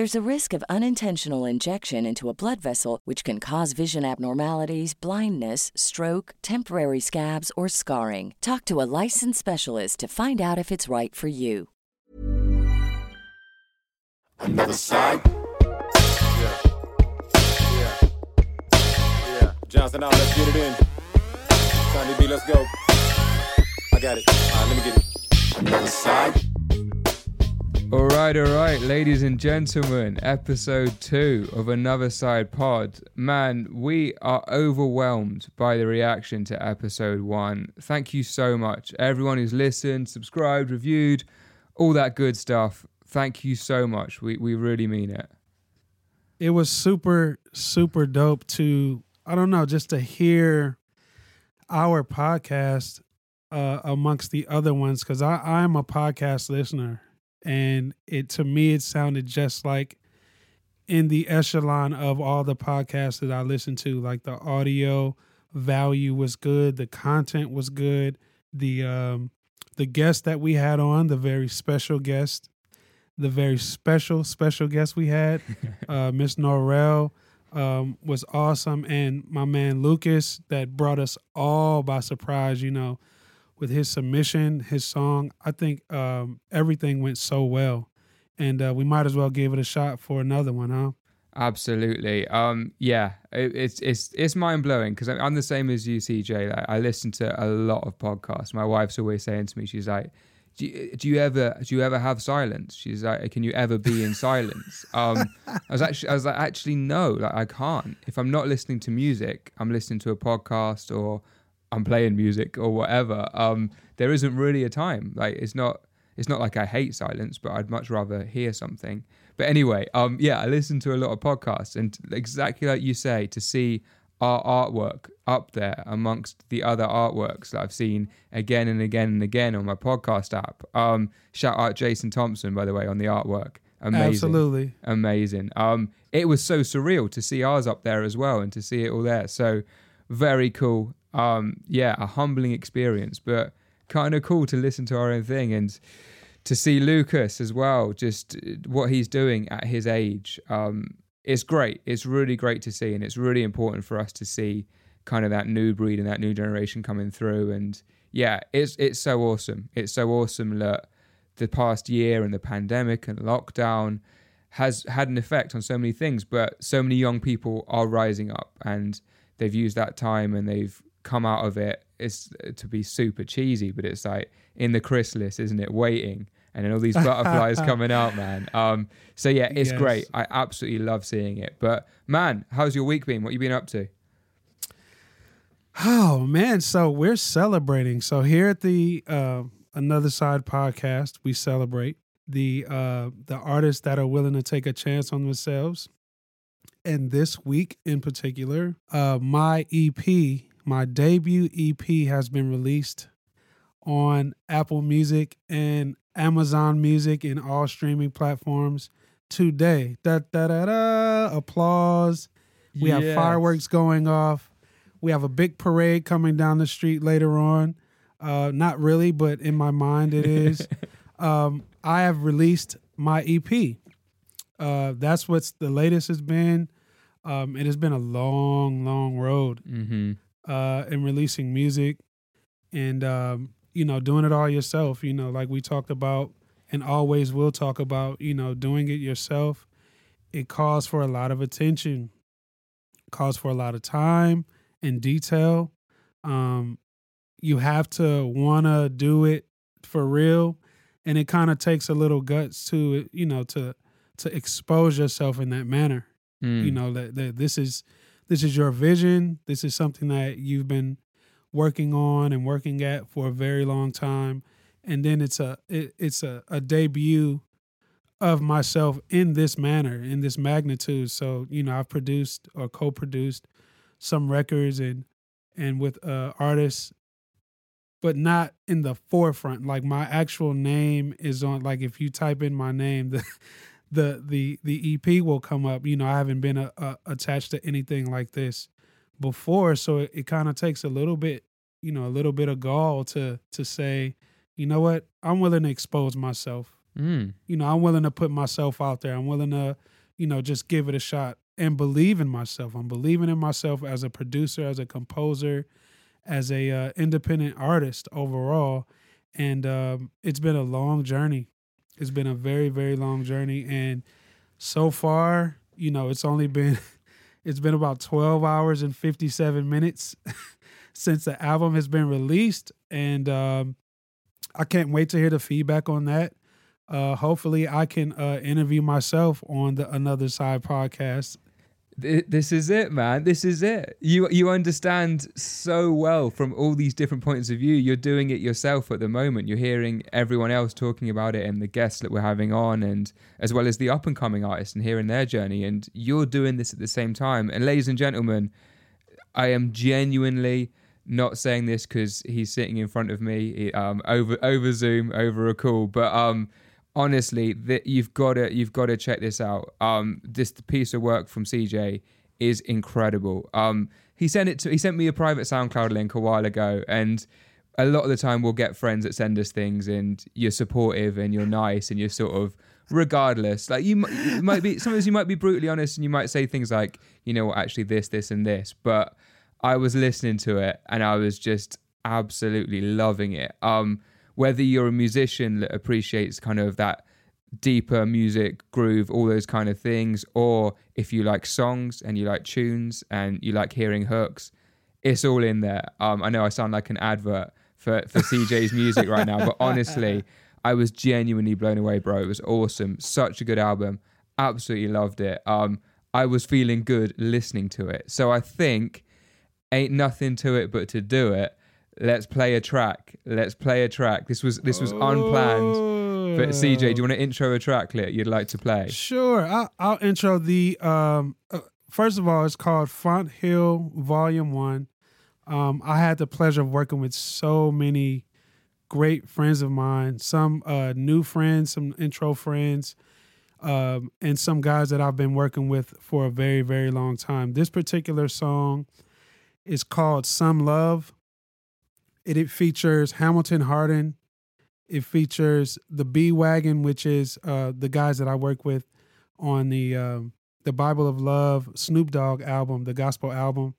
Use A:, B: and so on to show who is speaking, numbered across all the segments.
A: There's a risk of unintentional injection into a blood vessel, which can cause vision abnormalities, blindness, stroke, temporary scabs, or scarring. Talk to a licensed specialist to find out if it's right for you.
B: Another side. Yeah. Yeah. Yeah. Johnson out, let's get it in. Tiny B, let's go. I got it. All right, let me get it. Another side.
C: All right, all right, ladies and gentlemen, episode two of Another Side Pod. Man, we are overwhelmed by the reaction to episode one. Thank you so much. Everyone who's listened, subscribed, reviewed, all that good stuff. Thank you so much. We, we really mean it.
D: it was super super dope to i don't know just to hear our podcast uh amongst the other ones because i'm a podcast listener and it to me it sounded just like in the echelon of all the podcasts that i listened to like the audio value was good the content was good the um the guest that we had on the very special guest the very special special guest we had uh miss norrell um was awesome. And my man lucas that brought us all by surprise you know with his submission his song i think um everything went so well and uh we might as well give it a shot for another one huh
C: Absolutely. Um, yeah, it, it's it's it's mind blowing because I'm the same as you, CJ. Like, I listen to a lot of podcasts. My wife's always saying to me, she's like, "Do you, do you ever do you ever have silence?" She's like, "Can you ever be in silence?" Um, I was actually I was like, "Actually, no. Like, I can't. If I'm not listening to music, I'm listening to a podcast or I'm playing music or whatever. Um, there isn't really a time. Like, it's not." It's not like I hate silence, but I'd much rather hear something. But anyway, um, yeah, I listen to a lot of podcasts, and exactly like you say, to see our artwork up there amongst the other artworks that I've seen again and again and again on my podcast app. Um, shout out Jason Thompson, by the way, on the artwork. Amazing.
D: Absolutely.
C: Amazing. Um, it was so surreal to see ours up there as well and to see it all there. So very cool. Um, yeah, a humbling experience, but kind of cool to listen to our own thing and to see Lucas as well, just what he's doing at his age. Um, it's great. It's really great to see, and it's really important for us to see kind of that new breed and that new generation coming through. And yeah, it's it's so awesome. It's so awesome that the past year and the pandemic and lockdown has had an effect on so many things, but so many young people are rising up and they've used that time and they've come out of. It's to be super cheesy, but it's like in the chrysalis, isn't it? Waiting and then all these butterflies coming out, man. Um, so yeah, it's
D: Yes.
C: great. I absolutely love seeing it. But man, how's your week been? What you been up to?
D: Oh man, so we're celebrating. So here at the uh, Another Side podcast, we celebrate the uh, the artists that are willing to take a chance on themselves. And this week in particular, uh, my EP, my debut EP, has been released on Apple Music and Amazon Music and all streaming platforms today. Da da da da! Applause. We have fireworks going off. We have a big parade coming down the street later on. Uh, not really, but in my mind it is. um, I have released my EP. Uh, that's what's the latest has been. Um, it has been a long, long road
C: Mm-hmm.
D: Uh, in releasing music and um, you know doing it all yourself. You know, like we talked about and always will talk about. You know, doing it yourself. It calls for a lot of attention, calls for a lot of time and detail. Um, you have to want to do it for real, and it kind of takes a little guts to you know to to expose yourself in that manner
C: Mm.
D: you know that, that this is this is your vision. This is something that you've been working on and working at for a very long time. And then it's a it, it's a, a debut of myself in this manner in this magnitude. So you know i've produced or co-produced some records and and with uh artists but not in the forefront. Like my actual name is on like if you type in my name the the the the EP will come up. You know, I haven't been a, a, attached to anything like this before, so it, it kind of takes a little bit, you know, a little bit of gall to to say, you know what, I'm willing to expose myself.
C: Mm.
D: You know, I'm willing to put myself out there. I'm willing to, you know, just give it a shot and believe in myself. I'm believing in myself as a producer, as a composer, as a uh, independent artist overall. And um, it's been a long journey. It's been a very, very long journey. And so far, you know, it's only been it's been about 12 hours and 57 minutes since the album has been released. And um, I can't wait to hear the feedback on that. Uh, hopefully, I can uh, interview myself on the Another Side podcast.
C: Th- This is it, man. This is it. You you understand so well from all these different points of view. You're doing it yourself at the moment. You're hearing everyone else talking about it and the guests that we're having on, and as well as the up and coming artists and hearing their journey. And you're doing this at the same time. And ladies and gentlemen, I am genuinely not saying this because he's sitting in front of me um, over over Zoom over a call, but um, honestly, that you've got to you've got to check this out. Um, this piece of work from CJ is incredible. Um, he sent it to he sent me a private SoundCloud link a while ago, and a lot of the time we'll get friends that send us things, and you're supportive and you're nice and you're sort of regardless. Like you, you might be sometimes you might be brutally honest and you might say things like, you know what, actually this, this, and this, but I was listening to it and I was just absolutely loving it. Um, whether you're a musician that appreciates kind of that deeper music groove, all those kind of things, or if you like songs and you like tunes and you like hearing hooks, it's all in there. Um, I know I sound like an advert for, for CJ's music right now, but honestly, I was genuinely blown away, bro. It was awesome. Such a good album. Absolutely loved it. Um, I was feeling good listening to it. So I think ain't nothing to it but to do it. Let's play a track. Let's play a track. This was this was unplanned. But CJ, do you want to intro a track that you'd like to play?
D: Sure. I'll, I'll intro the. Um, uh, first of all, it's called Font Hill Volume One. Um, I had the pleasure of working with so many great friends of mine, some uh, new friends, some intro friends, um, and some guys that I've been working with for a very, very long time. This particular song is called Some Love. It, it features Hamilton Harden. It features the B Wagon, which is uh, the guys that I work with on the um, the Bible of Love Snoop Dogg album, the gospel album.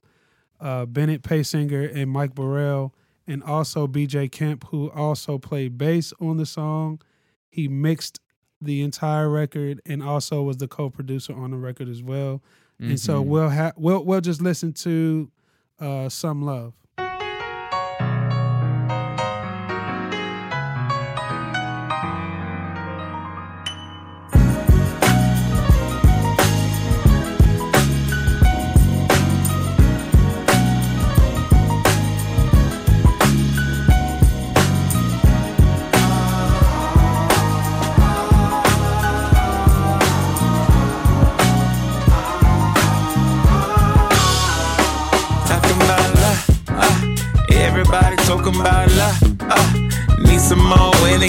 D: Uh, Bennett Paysinger and Mike Burrell, and also BJ Kemp, who also played bass on the song. He mixed the entire record and also was the co-producer on the record as well. And so
C: Mhm.
D: we'll have we'll we'll just listen to uh, some love.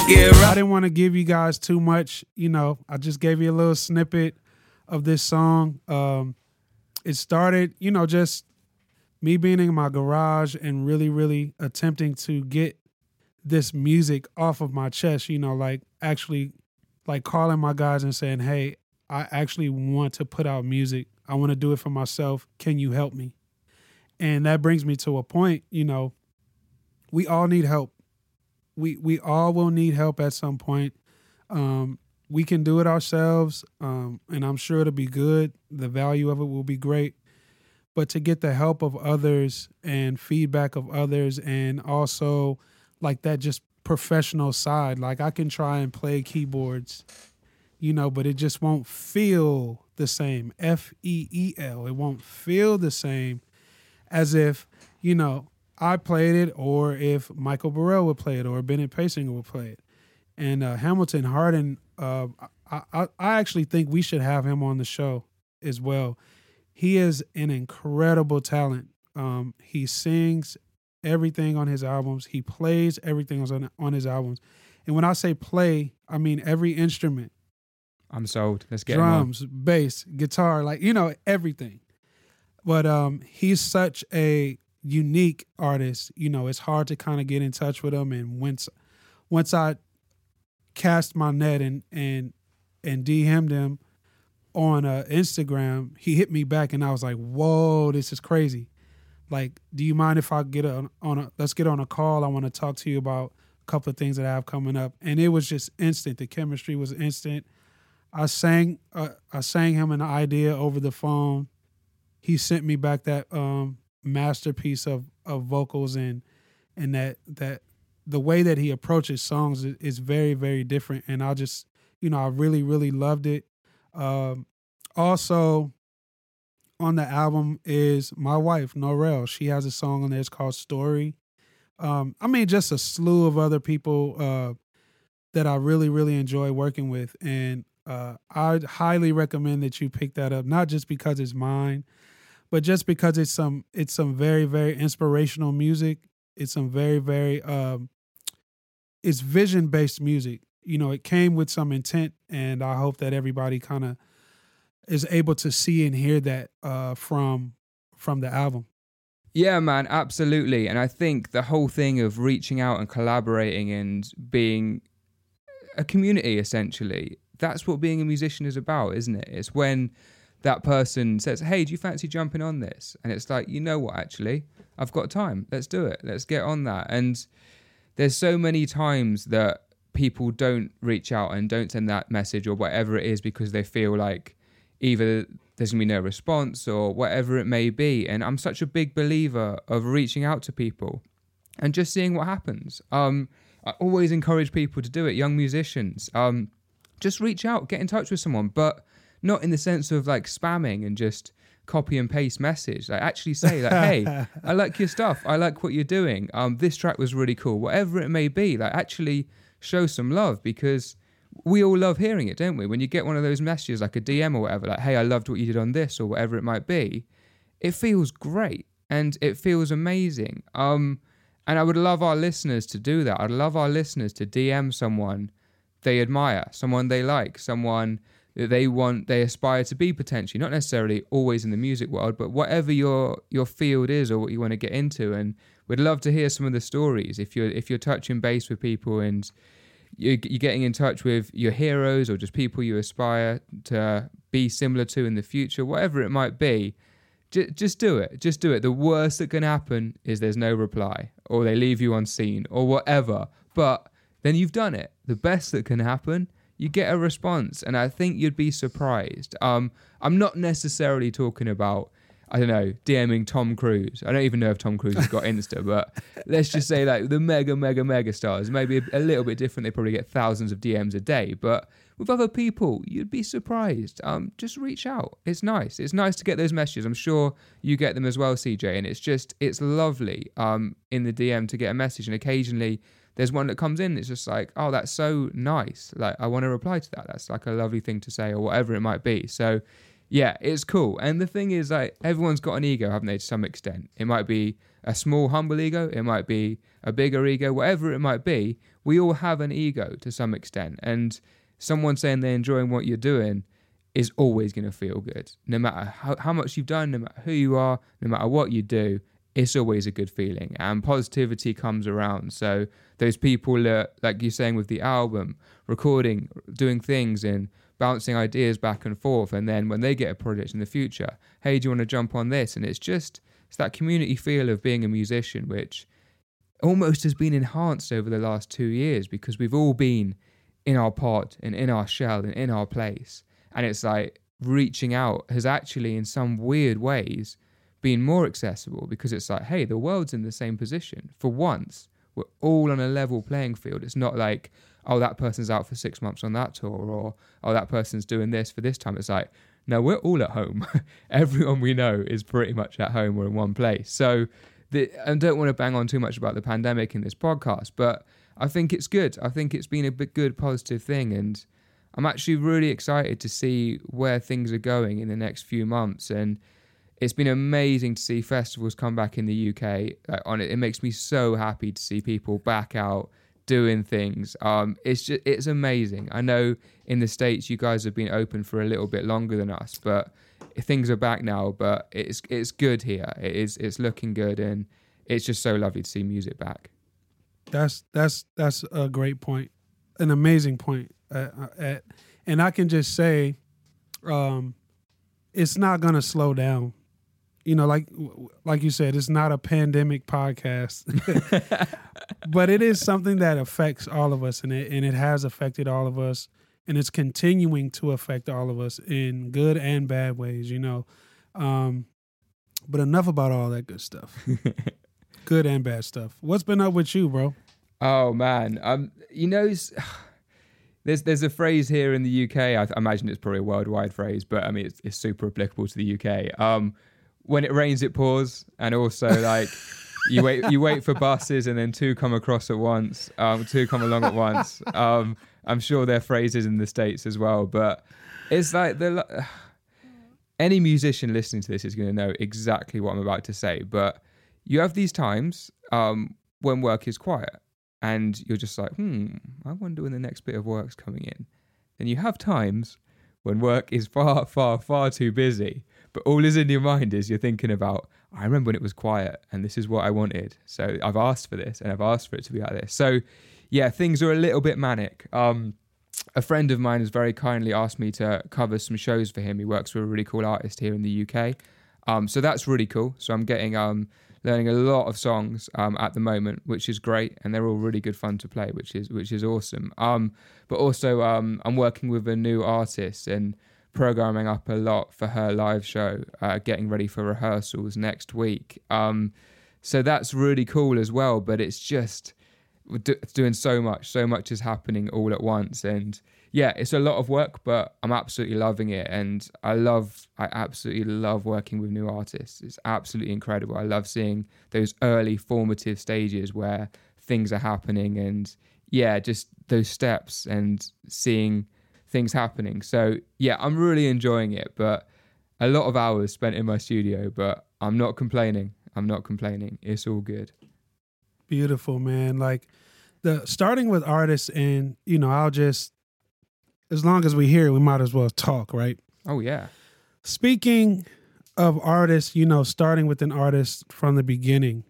E: More when it get
D: I didn't want to give you guys too much. You know, I just gave you a little snippet of this song. Um, it started, you know, just me being in my garage and really, really attempting to get this music off of my chest, you know, like actually like calling my guys and saying, Hey, I actually want to put out music. I want to do it for myself. Can you help me? And that brings me to a point, you know, we all need help. We we all will need help at some point. Um, we can do it ourselves, um, and I'm sure it'll be good. The value of it will be great. But to get the help of others and feedback of others, and also like that just professional side, like I can try and play keyboards, you know, but it just won't feel the same. F E E L. It won't feel the same as if, you know, I played it or if Michael Burrell would play it or Bennett Paysinger would play it. And uh, Hamilton Harden, uh, I, I, I actually think we should have him on the show as well. He is an incredible talent. Um, he sings everything on his albums. He plays everything on on his albums. And when I say play, I mean every instrument.
C: I'm sold. Let's get
D: drums, bass, guitar, like you know everything. But um, he's such a unique artist. You know, it's hard to kind of get in touch with them. And once once I cast my net and and and DM'd him on uh, Instagram, he hit me back, and I was like, "Whoa, this is crazy." Like, do you mind if I get a, on a let's get on a call? I want to talk to you about a couple of things that I have coming up, and it was just instant. The chemistry was instant. I sang uh, I sang him an idea over the phone. He sent me back that um, masterpiece of of vocals and and that that the way that he approaches songs is, is very very different. And i just you know i really really loved it. Um also on the album is my wife norel. She has a song on there. It's called story. Um i mean just a slew of other people uh that i really really enjoy working with. And uh i'd highly recommend that you pick that up not just because it's mine but just because it's some it's some very very inspirational music it's some very very um it's vision based music you know it came with some intent and i hope that everybody kind of is able to see and hear that uh from from the album
C: yeah, man, absolutely. And I think the whole thing of reaching out and collaborating and being a community essentially, that's what being a musician is about, isn't it? It's when that person says, Hey, do you fancy jumping on this? And it's like, you know what, actually, I've got time. Let's do it. Let's get on that. And there's so many times that people don't reach out and don't send that message or whatever it is because they feel like either there's gonna be no response or whatever it may be. And I'm such a big believer of reaching out to people and just seeing what happens. Um, I always encourage people to do it, young musicians. Um, just reach out, get in touch with someone, but not in the sense of like spamming and just copy and paste message. Like actually say like, hey, I like your stuff. I like what you're doing. Um, this track was really cool. Whatever it may be, like actually show some love because we all love hearing it, don't we? When you get one of those messages like a DM or whatever, like, hey, I loved what you did on this or whatever it might be, it feels great and it feels amazing. Um, and I would love our listeners to do that. I'd love our listeners to DM someone they admire, someone they like, someone that they want they aspire to be potentially not necessarily always in the music world but whatever your your field is or what you want to get into. And we'd love to hear some of the stories. If you're if you're touching base with people and you're, getting in touch with your heroes or just people you aspire to be similar to in the future whatever it might be just, just do it. Just do it. The worst that can happen is there's no reply or they leave you unseen or whatever. But then you've done it. The best that can happen you get a response, and I think you'd be surprised. Um, I'm not necessarily talking about I don't know DMing Tom Cruise. I don't even know if Tom Cruise has got Insta, but let's just say like the mega mega mega stars. Maybe a, a little bit different. They probably get thousands of DMs a day, but with other people, you'd be surprised. Um, just reach out. It's nice. It's nice to get those messages. I'm sure you get them as well, CJ. And it's just, it's lovely um, in the DM to get a message. And occasionally there's one that comes in it's just like oh that's so nice like i want to reply to that that's like a lovely thing to say or whatever it might be so yeah, it's cool. And the thing is, like, everyone's got an ego, haven't they, to some extent? It might be a small, humble ego, it might be a bigger ego, whatever it might be. We all have an ego to some extent. And someone saying they're enjoying what you're doing is always going to feel good. No matter how, how much you've done, no matter who you are, no matter what you do, it's always a good feeling. And positivity comes around. So those people, that, like you're saying with the album, recording, doing things, and bouncing ideas back and forth. And then when they get a project in the future, hey, do you want to jump on this? And it's just, it's that community feel of being a musician, which almost has been enhanced over the last two years because we've all been in our pot and in our shell and in our place. And it's like reaching out has actually, in some weird ways, been more accessible because it's like, hey, the world's in the same position. For once, we're all on a level playing field. It's not like, oh, that person's out for six months on that tour, or oh, that person's doing this for this time. It's like, no, we're all at home. Everyone we know is pretty much at home or in one place. So, the, I don't want to bang on too much about the pandemic in this podcast, but I think it's good. I think it's been a good, positive thing, and I'm actually really excited to see where things are going in the next few months. And it's been amazing to see festivals come back in the UK. Like, on it, it makes me so happy to see people back out doing things. Um, it's just it's amazing. I know in the states you guys have been open for a little bit longer than us, but things are back now. But it's it's good here. It is it's looking good, and it's just so lovely to see music back.
D: That's that's that's a great point, an amazing point. Uh, uh, and I can just say, um, it's not gonna slow down. You know, like like you said, it's not a pandemic podcast, but it is something that affects all of us, and it and it has affected all of us, and it's continuing to affect all of us in good and bad ways. You know, um, but enough about all that good stuff. good and bad stuff. What's been up with you, bro?
C: Oh man, um, you know, there's there's a phrase here in the UK. I, I imagine it's probably a worldwide phrase, but I mean it's, it's super applicable to the UK. Um, when it rains, it pours, and also like you wait you wait for buses, and then two come across at once. Um, two come along at once. Um, I'm sure there are phrases in the states as well, but it's like the any musician listening to this is going to know exactly what I'm about to say. But you have these times um, when work is quiet and you're just like, hmm, I wonder when the next bit of work's coming in. Then you have times when work is far, far, far too busy, but all is in your mind is you're thinking about, I remember when it was quiet and this is what I wanted. So I've asked for this and I've asked for it to be like this. So yeah, things are a little bit manic. Um, a friend of mine has very kindly asked me to cover some shows for him. He works with a really cool artist here in the UK. Um, so that's really cool. So I'm getting um, learning a lot of songs um, at the moment, which is great, and they're all really good fun to play, which is which is awesome. Um, but also, um, I'm working with a new artist and programming up a lot for her live show, uh, getting ready for rehearsals next week. Um, so that's really cool as well. But it's just doing so much, so much is happening all at once, and yeah, it's a lot of work, but I'm absolutely loving it. And I love, I absolutely love working with new artists. It's absolutely incredible. I love seeing those early formative stages where things are happening and yeah, just those steps and seeing things happening. So yeah, I'm really enjoying it, but a lot of hours spent in my studio, but I'm not complaining. I'm not complaining. It's all good.
D: Beautiful, man. Like the starting with artists and you know, I'll just as long as we hear, we might as well talk, right?
C: Oh yeah.
D: Speaking of artists, you know, starting with an artist from the beginning,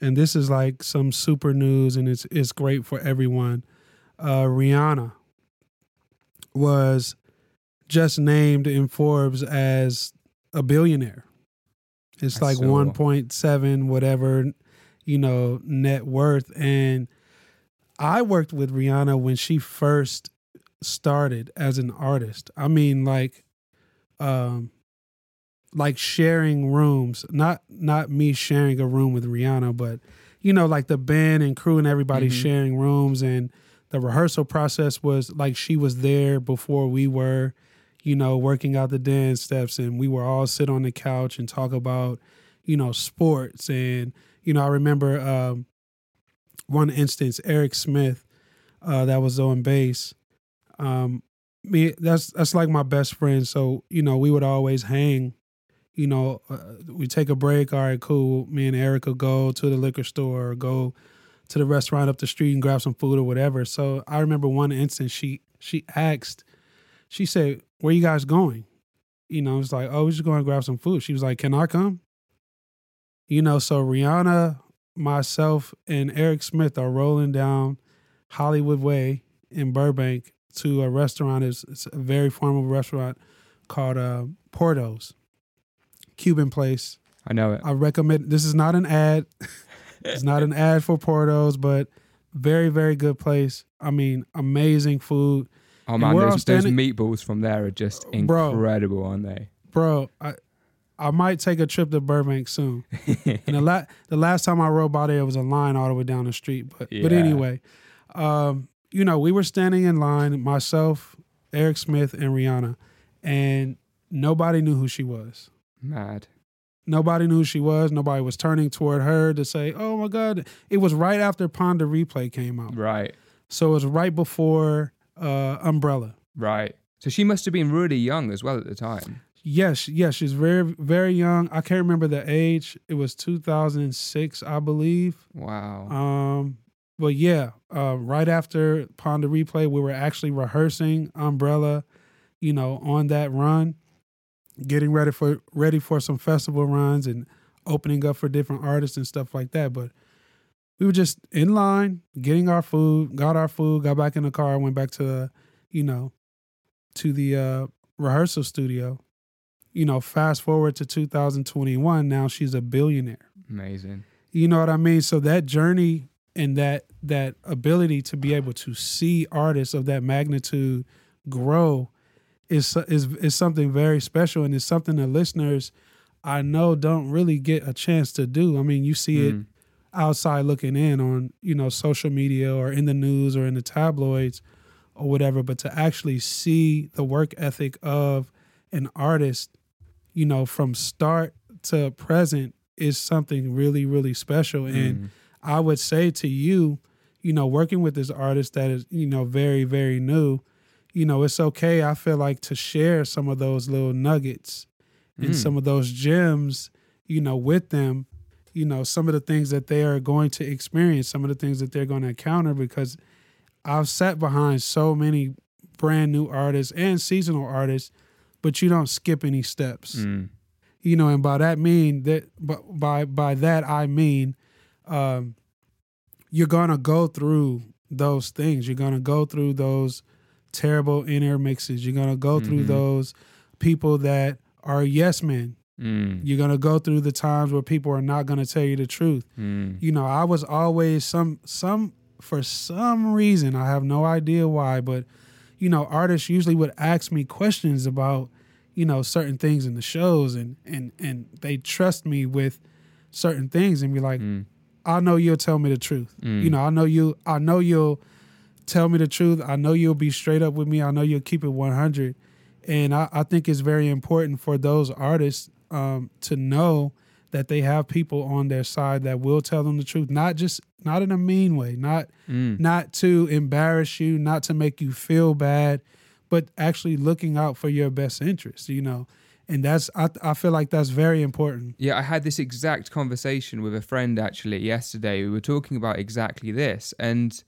D: and this is like some super news, and it's it's great for everyone. Uh, Rihanna was just named in Forbes as a billionaire. It's like one point seven whatever, you know, net worth. And I worked with Rihanna when she first started as an artist. I mean, like, um, like sharing rooms. Not not me sharing a room with Rihanna, but you know, like the band and crew and everybody mm-hmm. sharing rooms, and the rehearsal process was like she was there before we were. You know, working out the dance steps, and we were all sit on the couch and talk about, you know, sports. And you know, I remember um, one instance, Eric Smith, uh, that was on bass um, me that's that's like my best friend. So you know, we would always hang. You know, uh, we take a break. All right, cool. Me and Erica go to the liquor store or go to the restaurant up the street and grab some food or whatever. So I remember one instance she she asked, she said, "Where you guys going?" You know, it's like, "Oh, we're just going to grab some food." She was like, "Can I come?" You know, so Rihanna, myself, and Eric Smith are rolling down Hollywood Way in Burbank to a restaurant. It's, it's a very formal restaurant called uh, Porto's, Cuban place.
C: I know it.
D: I recommend. This is not an ad. it's not an ad for Porto's, but very very good place. I mean, amazing food,
C: Oh man, those, those meatballs from there are just
D: Bro.
C: incredible, aren't they?
D: bro. I I might take a trip to Burbank soon. and the la- the last time I rode by there it was a line all the way down the street. But but anyway, um, you know, we were standing in line, myself, Eric Smith, and Rihanna, and nobody knew who she was.
C: Mad.
D: Nobody knew who she was. Nobody was turning toward her to say, "Oh my God!" It was right after Pon de Replay came out,
C: Right.
D: so it was right before uh, Umbrella.
C: Right. So she must have been really young as well at the time.
D: Yes, yes, she's very very young. I can't remember the age. It was 2006, I believe.
C: Wow.
D: Um, but yeah, uh, right after Pon de Replay, we were actually rehearsing Umbrella, you know, on that run, getting ready for ready for some festival runs and opening up for different artists and stuff like that. But we were just in line, getting our food, got our food, got back in the car, went back to the, you know, to the uh, rehearsal studio. You know, fast forward to 2021. Now she's a billionaire.
C: Amazing.
D: You know what I mean? So that journey and that that ability to be able to see artists of that magnitude grow is is is something very special and it's something that listeners I know don't really get a chance to do. I mean, you see it
C: Mm.
D: outside looking in on, you know, social media or in the news or in the tabloids or whatever, but to actually see the work ethic of an artist, you know, from start to present is something really, really special. And
C: Mm.
D: I would say to you, you know, working with this artist that is, you know, very, very new, you know, it's okay, I feel like, to share some of those little nuggets and
C: Mm.
D: some of those gems, you know, with them, you know, some of the things that they are going to experience, some of the things that they're going to encounter, because I've sat behind so many brand new artists and seasonal artists, but you don't skip any steps
C: Mm.
D: you know, and by that mean that, but by by that I mean, um, you're gonna go through those things. You're gonna go through those terrible inner mixes. You're gonna go through
C: Mhm.
D: those people that are yes men.
C: Mm.
D: You're gonna go through the times where people are not gonna tell you the truth.
C: Mm.
D: You know, I was always some some for some reason I have no idea why, but you know, artists usually would ask me questions about you know certain things in the shows, and and and they trust me with certain things and be like,
C: Mm.
D: I know you'll tell me the truth.
C: Mm.
D: You know, I know you. I know you'll tell me the truth. I know you'll be straight up with me. I know you'll keep it one hundred. And I, I think it's very important for those artists um, to know that they have people on their side that will tell them the truth, not just not in a mean way, not
C: Mm.
D: not to embarrass you, not to make you feel bad, but actually looking out for your best interest. You know, and that's I I feel like that's very important.
C: Yeah, I had this exact conversation with a friend actually yesterday. We were talking about exactly this. And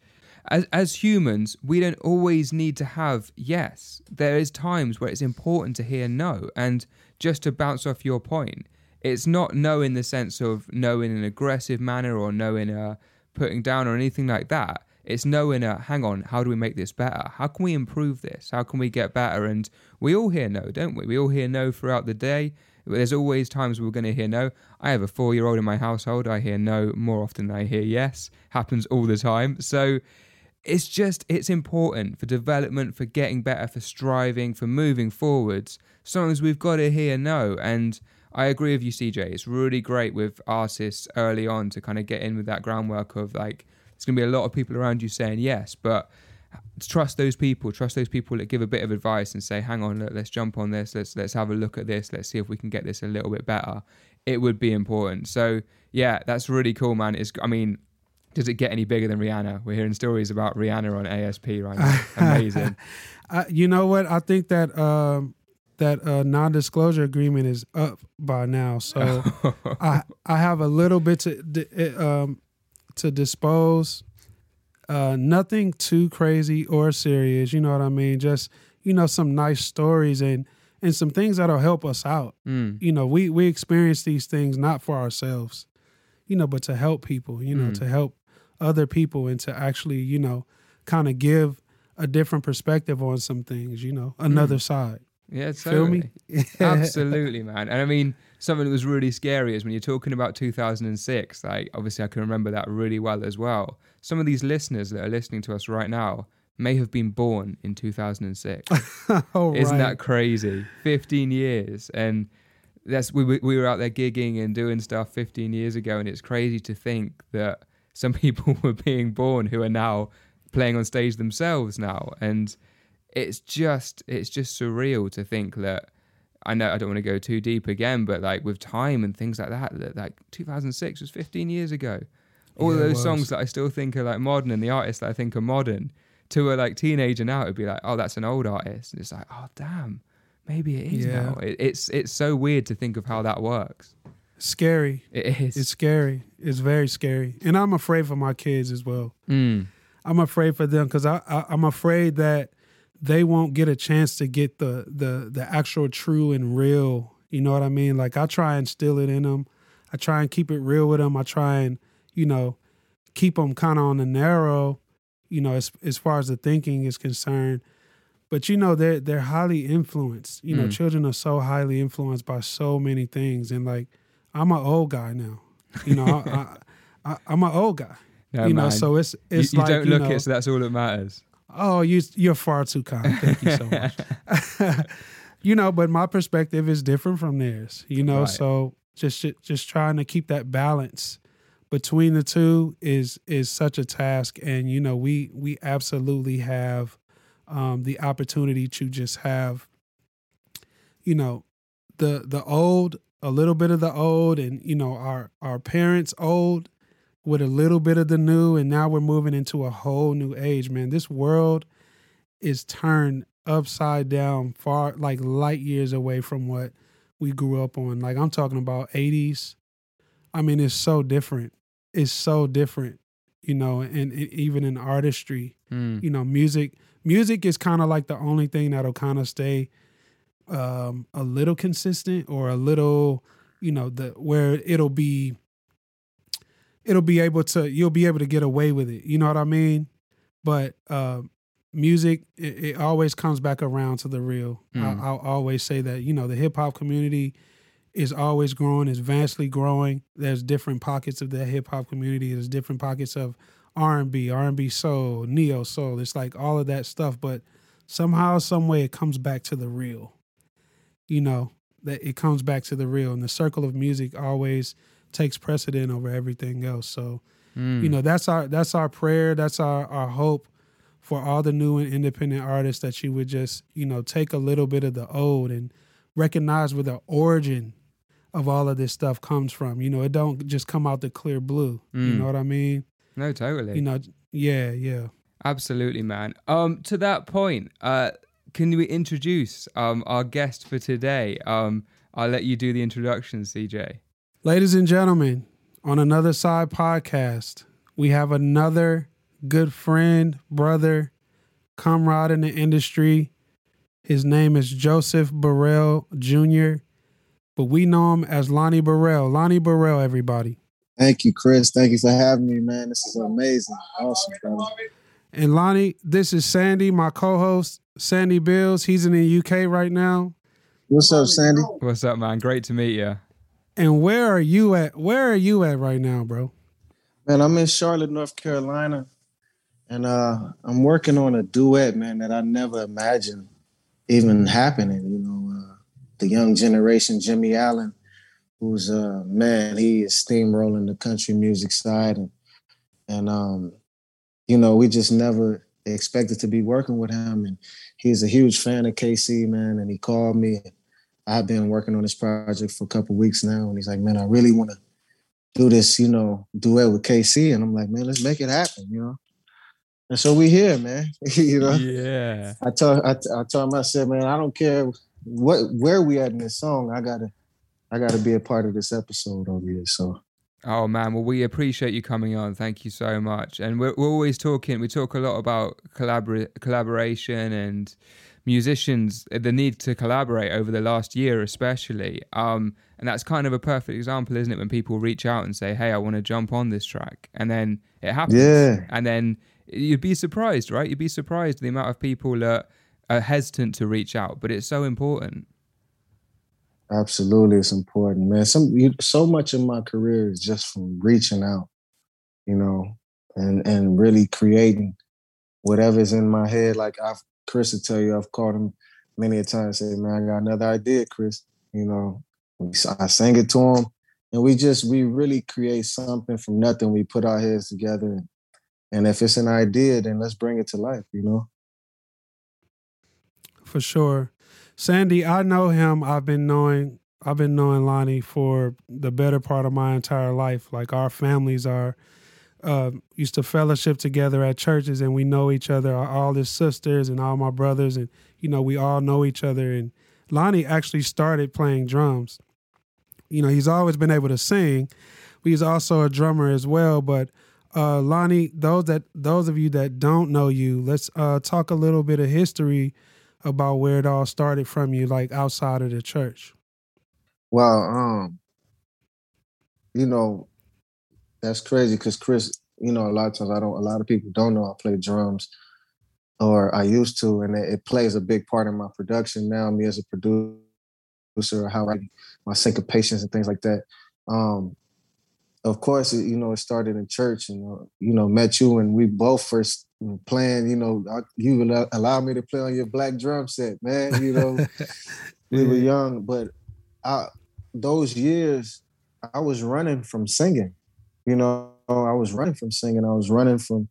C: as, as humans, we don't always need to have yes. There is times where it's important to hear no. And just to bounce off your point, it's not no in the sense of no in an aggressive manner or no in a putting down or anything like that. It's no in a hang on, how do we make this better? How can we improve this? How can we get better? And we all hear no, don't we? We all hear no throughout the day. There's always times we're going to hear no. I have a four year old in my household. I hear no more often than I hear yes. Happens all the time. So it's just, it's important for development, for getting better, for striving, for moving forwards. Sometimes we've got to hear no. And I agree with you, CJ. It's really great with artists early on to kind of get in with that groundwork of like, there's going to be a lot of people around you saying yes, but trust those people trust those people that give a bit of advice and say hang on look, let's jump on this let's let's have a look at this let's see if we can get this a little bit better it would be important so yeah that's really cool man it's i mean Does it get any bigger than Rihanna? We're hearing stories about Rihanna on ASP right now. Amazing.
D: I, you know what? I think that um, that uh, non-disclosure agreement is up by now, so I I have a little bit to um, to dispose. Uh, nothing too crazy or serious. You know what I mean? Just you know some nice stories and and some things that'll help us out.
C: Mm.
D: You know, we we experience these things not for ourselves, you know, but to help people. You know,
C: Mm.
D: to help other people and to actually you know kind of give a different perspective on some things. You know, another mm. side.
C: Yeah,
D: Feel me?
C: Absolutely, man. And I mean, something that was really scary is when you're talking about 2006. Like, obviously, I can remember that really well as well. Some of these listeners that are listening to us right now may have been born in 2006.
D: oh,
C: Isn't
D: right.
C: that crazy? 15 years, and that's we we were out there gigging and doing stuff 15 years ago, and it's crazy to think that some people were being born who are now playing on stage themselves now, and it's just it's just surreal to think that. I know I don't want to go too deep again, but like with time and things like that, that like 2006 was 15 years ago. All
D: Yeah,
C: those songs that I still think are like modern, and the artists that I think are modern, to a like teenager now, it'd be like, oh, that's an old artist, and it's like, oh, damn, maybe it is
D: Yeah.
C: now. It, it's it's so weird to think of how that works.
D: Scary.
C: It is.
D: It's scary. It's very scary, and I'm afraid for my kids as well.
C: Mm.
D: I'm afraid for them because I, I I'm afraid that they won't get a chance to get the the the actual true and real. You know what I mean? Like I try and still it in them. I try and keep it real with them. I try and you know keep them kind of on the narrow. You know, as as far as the thinking is concerned. But you know they're they're highly influenced. You know,
C: Mm.
D: children are so highly influenced by so many things, and like I'm an old guy now. You know, I, I'm an old guy.
C: No,
D: you know, so it's
C: You,
D: it's
C: you
D: like
C: don't
D: you
C: look
D: know,
C: it, so that's all that matters.
D: Oh, you you're far too kind. Thank you so much. you know, but my perspective is different from theirs. You know,
C: Right.
D: so just just trying to keep that balance between the two is is such a task, and you know, we we absolutely have um, the opportunity to just have, you know, the the old, a little bit of the old, and you know, our our parents old with a little bit of the new, and now we're moving into a whole new age, man. This world is turned upside down, far like light years away from what we grew up on. Like I'm talking about 80s. I mean, it's so different. It's so different, you know, and, and even in artistry,
C: Mm.
D: you know, music. Music is kind of like the only thing that'll kind of stay um, a little consistent or a little, you know, the where it'll be it'll be able to you'll be able to get away with it. You know what I mean? But uh, music, it, it always comes back around to the real.
C: Mm.
D: I, I'll always say that. You know, the hip hop community is always growing, is vastly growing. There's different pockets of the hip hop community. There's different pockets of R and B, R and B soul, neo soul. It's like all of that stuff, but somehow, some way, it comes back to the real. You know that it comes back to the real, and the circle of music always takes precedent over everything else. So,
C: Mm.
D: you know, that's our that's our prayer. That's our our hope for all the new and independent artists that you would just you know take a little bit of the old and recognize where the origin of all of this stuff comes from. You know, it don't just come out the clear blue. You
C: Mm.
D: know what I mean?
C: no, totally.
D: You know, yeah, yeah.
C: Absolutely, man. Um, to that point, uh, can we introduce um our guest for today? Um, I'll let you do the introduction, CJ.
D: Ladies and gentlemen, on another side podcast, we have another good friend, brother, comrade in the industry. His name is Joseph Burrell Jr., but we know him as Lonnie Burrell. Lonnie Burrell, everybody.
F: Thank you, Chris. Thank you for having me, man. This is amazing. Awesome, brother.
D: And Lonnie, this is Sandy, my co-host, Sandy Bills. He's in the UK right now.
F: What's up, Sandy?
C: What's up, man? Great to meet you.
D: And where are you at? Where are you at right now, bro?
F: Man, I'm in Charlotte, North Carolina, and uh, I'm working on a duet, man, that I never imagined even happening. You know, uh, the young generation, Jimmy Allen, who's uh, man, he is steamrolling the country music side, and and um, you know, we just never expected to be working with him, and he's a huge fan of KC, man, and he called me. I've been working on this project for a couple weeks now, and he's like, "Man, I really want to do this, you know, duet with KC. And I'm like, man, let's make it happen, you know. And so we here, man. you know.
C: Yeah.
F: I told I, I told him I said, man, I don't care what where we at in this song. I gotta I gotta be a part of this episode over here. So
C: Oh man, well we appreciate you coming on. Thank you so much. And we're, we're always talking. We talk a lot about collabor- collaboration and musicians, the need to collaborate over the last year, especially. Um, and that's kind of a perfect example, isn't it? When people reach out and say, "Hey, I want to jump on this track," and then it happens.
F: Yeah.
C: And then you'd be surprised, right? You'd be surprised the amount of people that are hesitant to reach out, but it's so important.
F: Absolutely, it's important, man. Some you, so much of my career is just from reaching out, you know, and and really creating whatever's in my head. Like I've Chris will tell you, I've called him many a time. Say, man, I got another idea, Chris. You know, I sang it to him, and we just we really create something from nothing. We put our heads together, and if it's an idea, then let's bring it to life. You know.
D: For sure. Sandy, I know him. I've been knowing I've been knowing Lonnie for the better part of my entire life. Like our families are uh, used to fellowship together at churches, and we know each other. All his sisters and all my brothers, and you know we all know each other. And Lonnie actually started playing drums. You know he's always been able to sing. He's also a drummer as well. But uh, Lonnie, those that those of you that don't know you, let's uh, talk a little bit of history about where it all started from you, like outside of the church.
F: Well, um, you know, that's crazy because Chris, you know, a lot of times I don't. A lot of people don't know I play drums, or I used to, and it, it plays a big part in my production now. Me as a producer, how I my syncopations and things like that. Um, of course, it, you know, it started in church, and uh, you know, met you, and we both first playing. You know, you allow me to play on your black drum set, man. You know, we were young, but I, those years, I was running from singing. You know, I was running from singing. I was running from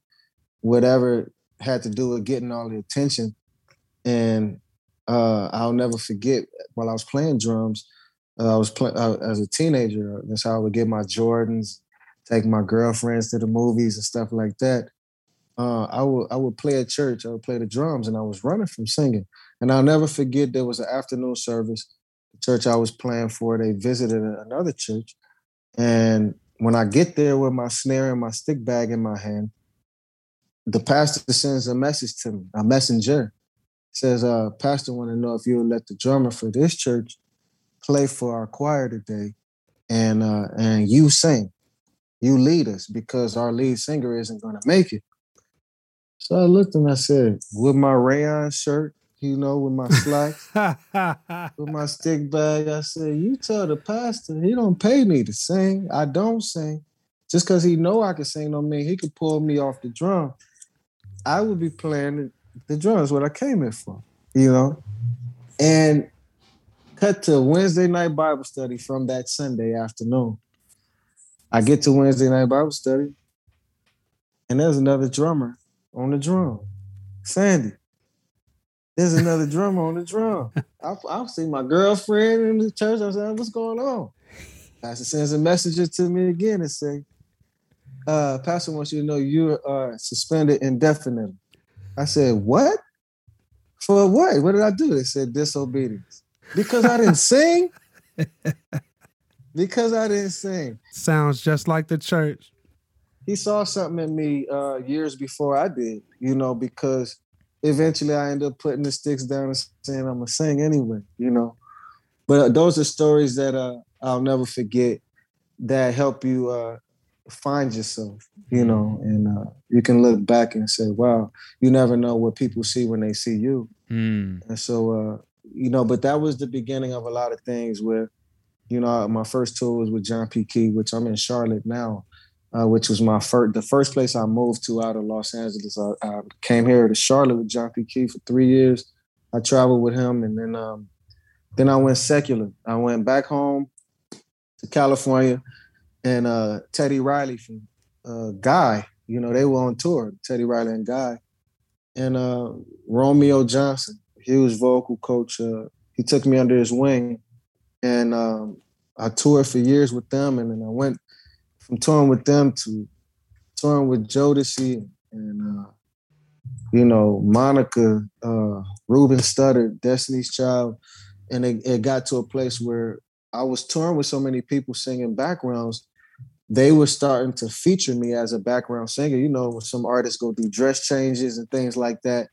F: whatever had to do with getting all the attention. And uh, I'll never forget while I was playing drums, uh, I was playing uh, as a teenager. That's how I would get my Jordans, take my girlfriends to the movies and stuff like that. Uh, I would I would play at church. I would play the drums, and I was running from singing. And I'll never forget there was an afternoon service. The church I was playing for, they visited another church, and when I get there with my snare and my stick bag in my hand, the pastor sends a message to me, a messenger. Says, uh, Pastor want to know if you would let the drummer for this church play for our choir today and uh, and you sing. You lead us because our lead singer isn't gonna make it. So I looked and I said, with my rayon shirt, you know, with my slacks, with my stick bag. I said, "You tell the pastor he don't pay me to sing. I don't sing. Just because he know I can sing don't mean he could pull me off the drum. I would be playing the drums what I came in for, you know. And cut to Wednesday night Bible study from that Sunday afternoon. I get to Wednesday night Bible study, and there's another drummer on the drum, Sandy. There's another drummer on the drum. I, I see my girlfriend in the church. I said, "What's going on?" Pastor sends a message to me again and say, uh, "Pastor wants you to know you are suspended indefinitely." I said, "What? For what? What did I do?" They said, "Disobedience." Because I didn't sing. because I didn't sing.
D: Sounds just like the church.
F: He saw something in me uh, years before I did, you know, because eventually I ended up putting the sticks down and saying I'm gonna sing anyway, you know. But uh, those are stories that uh, I'll never forget that help you uh, find yourself, you know, and uh, you can look back and say, "Wow, you never know what people see when they see you."
C: Mm.
F: And so, uh, you know, but that was the beginning of a lot of things. Where, you know, my first tour was with John P. Kee, which I'm in Charlotte now uh, which was my first, the first place I moved to out of Los Angeles. I, I, came here to Charlotte with John P. Kee for three years. I traveled with him, and then um, then I went secular. I went back home to California, and uh, Teddy Riley from uh, Guy, you know, they were on tour. Teddy Riley and Guy, and uh, Romeo Johnson, he was vocal coach. Uh, he took me under his wing, and um, I toured for years with them, and then I went from touring with them to touring with Jodeci and uh, you know Monica, uh, Ruben Studdard, Destiny's Child, and it, it got to a place where I was touring with so many people singing backgrounds. They were starting to feature me as a background singer. You know, when some artists go through dress changes and things like that,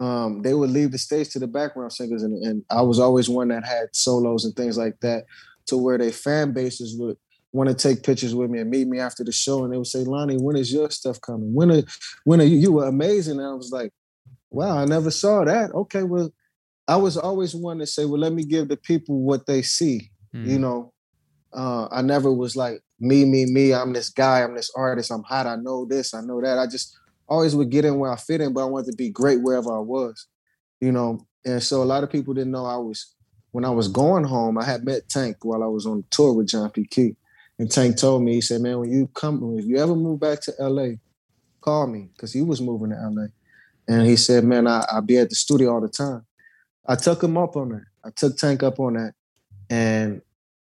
F: um, they would leave the stage to the background singers, and, and I was always one that had solos and things like that, to where their fan bases would want to take pictures with me and meet me after the show, and they would say, "Lonnie, when is your stuff coming? When are when are you? You were amazing." And I was like, "Wow, I never saw that." Okay, well, I was always one to say, "Well, let me give the people what they see." Mm. You know, uh, I never was like me, me, me. I'm this guy. I'm this artist. I'm hot. I know this. I know that. I just always would get in where I fit in, but I wanted to be great wherever I was. You know, and so a lot of people didn't know I was when I was going home. I had met Tank while I was on tour with John P. Kee. And Tank told me, he said, man, when you come, if you ever move back to LA, call me, because he was moving to LA. And he said, man, I'll be at the studio all the time. I took him up on that. I took Tank up on that. And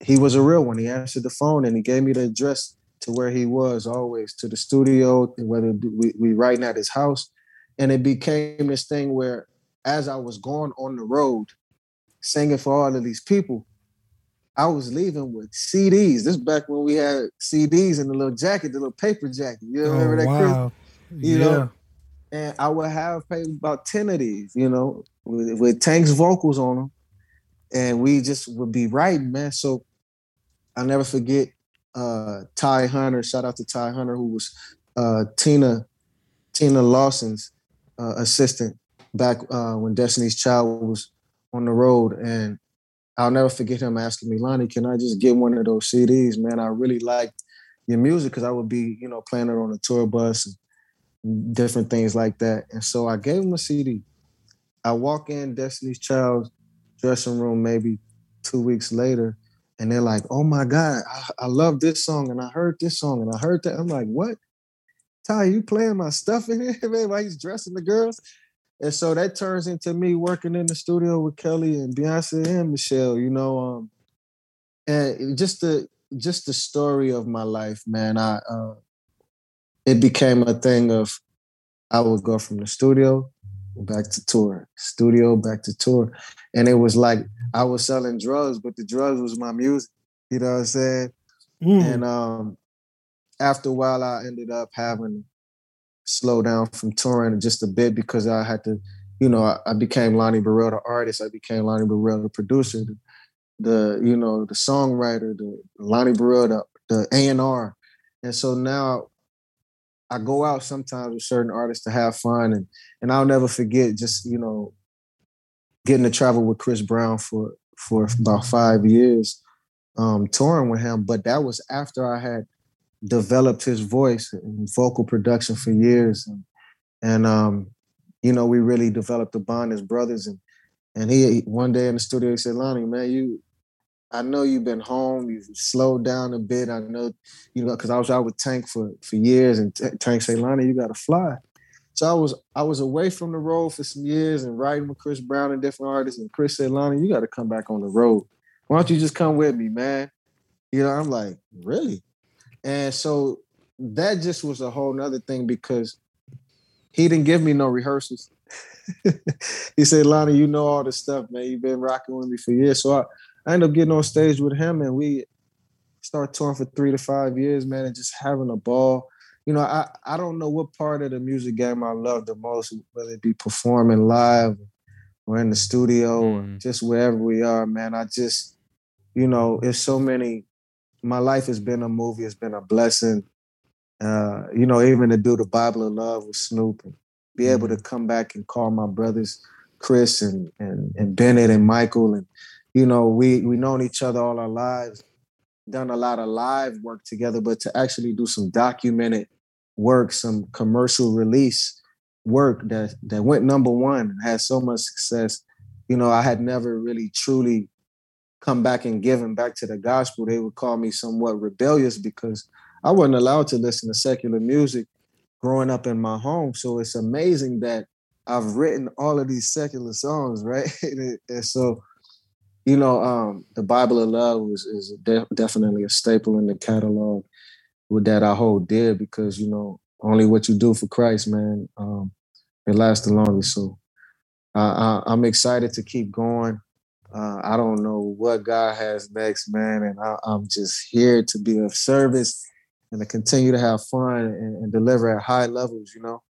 F: he was a real one. He answered the phone and he gave me the address to where he was always, to the studio, whether we, we writing at his house. And it became this thing where as I was going on the road, singing for all of these people, I was leaving with CDs. This back when we had CDs in the little jacket, the little paper jacket. You remember oh, that, wow. Chris? You yeah. know, and I would have paid about ten of these. You know, with, with Tank's vocals on them, and we just would be writing, man. So I'll never forget uh, Ty Hunter. Shout out to Ty Hunter, who was uh, Tina Tina Lawson's uh, assistant back uh, when Destiny's Child was on the road, and I'll never forget him asking me, Lonnie, can I just get one of those CDs, man? I really like your music because I would be, you know, playing it on a tour bus and different things like that. And so I gave him a CD. I walk in Destiny's Child's dressing room maybe two weeks later, and they're like, "Oh my God, I, I love this song, and I heard this song, and I heard that." I'm like, "What? Ty, you playing my stuff in here, man? Why he's dressing the girls?" And so that turns into me working in the studio with Kelly and Beyonce and Michelle, you know. Um, and just the just the story of my life, man. I uh, it became a thing of I would go from the studio back to tour, studio back to tour, and it was like I was selling drugs, but the drugs was my music. You know what I'm saying? Mm. And um, after a while, I ended up having slow down from touring just a bit because I had to, you know, I, I became Lonnie Burrell, the artist. I became Lonnie Burrell, the producer, the, the you know, the songwriter, the Lonnie Burrell, the, the A&R. And so now I go out sometimes with certain artists to have fun and and I'll never forget just, you know, getting to travel with Chris Brown for for about five years, um, touring with him. But that was after I had developed his voice and vocal production for years, and, and um, you know, we really developed a bond as brothers. And and he one day in the studio he said, "Lonnie, man, you." I know you've been home. You've slowed down a bit. I know, you know, because I was out with Tank for for years, and Tank said, "Lonnie, you got to fly." So I was I was away from the road for some years and writing with Chris Brown and different artists. And Chris said, "Lonnie, you got to come back on the road. Why don't you just come with me, man?" You know, I'm like, really? And so that just was a whole nother thing because he didn't give me no rehearsals. he said, Lonnie, you know all this stuff, man. You've been rocking with me for years. So I, I ended up getting on stage with him and we start touring for three to five years, man, and just having a ball. You know, I, I don't know what part of the music game I love the most, whether it be performing live or in the studio mm. or just wherever we are, man. I just, you know, it's so many my life has been a movie. It's been a blessing. Uh, you know, even to do the Bible of Love with Snoop and be able to mm-hmm. come back and call my brothers Chris and and and Bennett and Michael and you know we we known each other all our lives, done a lot of live work together, but to actually do some documented work, some commercial release work that that went number one and had so much success. You know, I had never really truly come back and giving back to the gospel, they would call me somewhat rebellious because I wasn't allowed to listen to secular music growing up in my home. So it's amazing that I've written all of these secular songs, right? and so, you know, um, the Bible of Love is, de- definitely a staple in the catalog. with that I hold dear because you know only what you do for Christ, man, um, it lasts the longest. So I, am excited to keep going. Uh, I don't know what God has next, man, and I, am just here to be of service and to continue to have fun and, and deliver at high levels. You know.